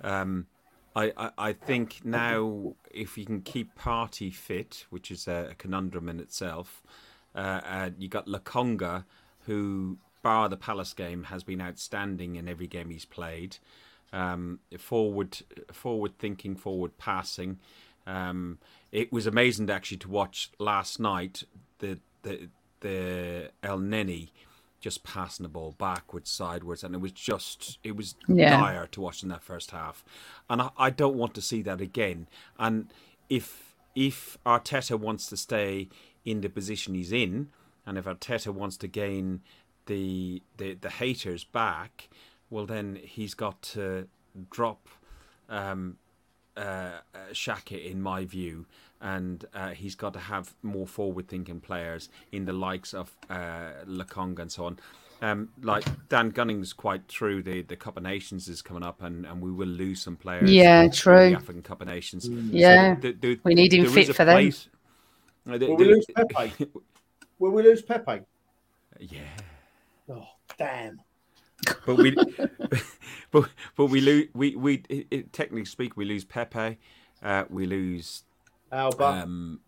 Um, I, I, I think now if you can keep Partey fit, which is a, conundrum in itself, uh, uh, you got Lokonga, who bar the Palace game has been outstanding in every game he's played. Um, forward, forward thinking, forward passing. Um, it was amazing actually to watch last night the the the Elneny just passing the ball backwards, sideways, and it was just it was Yeah. dire to watch in that first half, and I, I don't want to see that again. And if if Arteta wants to stay in the position he's in, and if Arteta wants to gain the the, the haters back, well then he's got to drop um, uh, Xhaka, in my view, and uh, he's got to have more forward-thinking players in the likes of uh, Lokonga and so on. Um, like Dan Gunning's quite true. The the Cup of Nations is coming up, and, and we will lose some players. Yeah, true. The African Cup of Nations. Yeah, so the, the, we need him fit for place, them. will we lose Pepe? <laughs> will we lose Pepe? Yeah. Oh damn but we, <laughs> but but we lose. We we it, technically speak, we lose Pepe, uh, we lose Auba, um,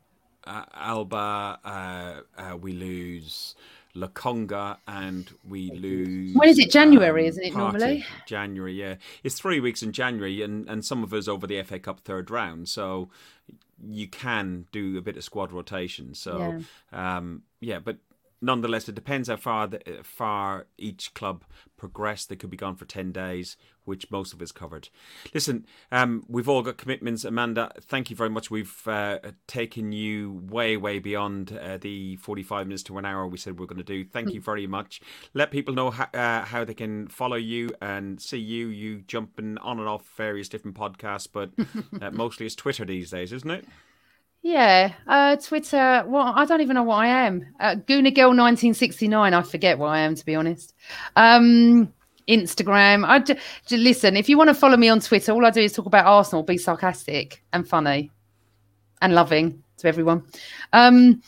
uh, Auba, uh, uh we lose Lokonga, and we lose. When is it? January, um, isn't it? Partey. Normally, January. Yeah, it's three weeks in January, and and some of us over the FA Cup third round, so you can do a bit of squad rotation. So yeah, um, yeah but nonetheless, it depends how far the, far each club progress. They could be gone for ten days, which most of us covered. Listen, um, we've all got commitments. Amanda, thank you very much. We've uh, taken you way, way beyond uh, the forty-five minutes to an hour we said we are going to do. Thank you very much. Let people know how, uh, how they can follow you and see you. You jumping on and off various different podcasts, but uh, mostly it's Twitter these days, isn't it? Yeah, uh, Twitter. Well, I don't even know what I am. Uh, Girl 1969. I forget what I am, to be honest. Um, Instagram. I j- j- listen. If you want to follow me on Twitter, all I do is talk about Arsenal, be sarcastic and funny, and loving to everyone. Um,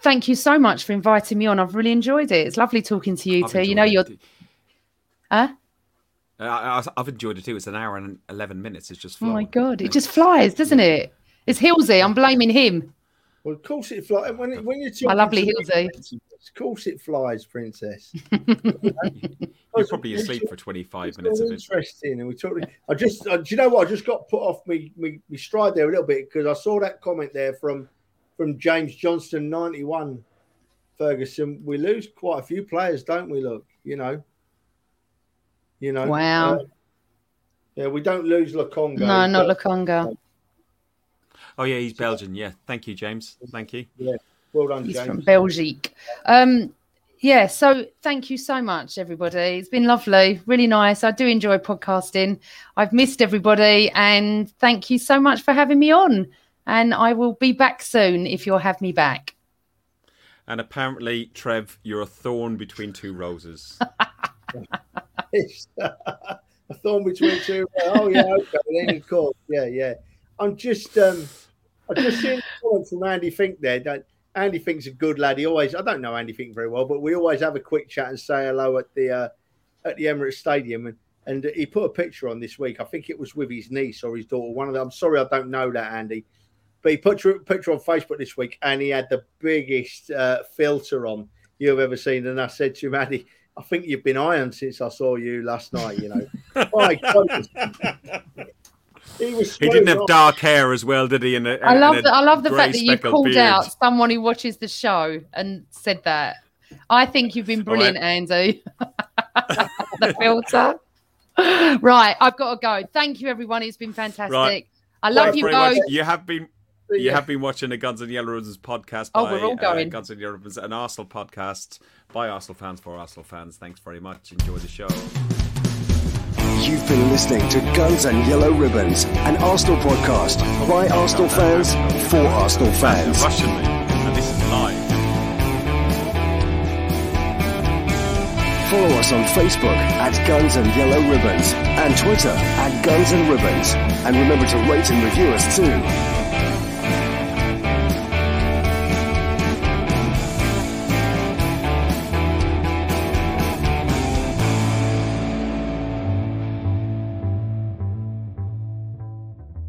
thank you so much for inviting me on. I've really enjoyed it. It's lovely talking to you I've too. You know, you're. Huh? Uh, I've enjoyed it too. It's an hour and eleven minutes. It's just. Flown. Oh my god! It just flies, doesn't it? It's Hilsey. I'm blaming him. Well, of course it flies. When, it, when you're talking my lovely Hilsey. Of course it flies, princess. <laughs> you're probably asleep for 25 minutes of it. Interesting. And we talked. I just, uh, do you know what? I just got put off me, me, me stride there a little bit because I saw that comment there from from James Johnston, 91. Ferguson, we lose quite a few players, don't we? Look, you know, you know. Wow. Uh, yeah, we don't lose Lokonga. No, not Lokonga. Oh yeah, he's Belgian. Yeah, thank you, James. Thank you. Yeah, well done, he's James. from Belgique. Um, yeah, so thank you so much, everybody. It's been lovely, really nice. I do enjoy podcasting. I've missed everybody, and thank you so much for having me on. And I will be back soon if you'll have me back. And apparently, Trev, you're a thorn between two roses. <laughs> <laughs> a thorn between two. Oh yeah, okay, then of course, yeah, yeah. I'm just um, I just seen a comment from Andy Fink there. That Andy Fink's a good lad. He always I don't know Andy Fink very well, but we always have a quick chat and say hello at the uh, at the Emirates Stadium. And and he put a picture on this week. I think it was with his niece or his daughter. One of them. I'm sorry, I don't know that Andy, but he put a picture on Facebook this week, and he had the biggest uh, filter on you've ever seen. And I said to him, Andy. I think you've been ironed since I saw you last night. You know, <laughs> my God, he was. He didn't have dark hair as well, did he? And I love the, I love the fact that you called beard. out someone who watches the show and said that. I think you've been brilliant, right. Andy. <laughs> the filter. right, I've got to go. Thank you, everyone. It's been fantastic. Right. I love Thanks you both. You have been you have been watching the Guns and Yellow Roses podcast oh, we're all uh, going. Uh, Guns and Yellow Roses, an Arsenal podcast by Arsenal fans for Arsenal fans. Thanks very much. Enjoy the show. You've been listening to Guns and Yellow Ribbons, an Arsenal podcast by Arsenal fans for Arsenal fans. Russian and this is live. Follow us on Facebook at Guns and Yellow Ribbons and Twitter at Guns and Ribbons. And remember to rate and review us too.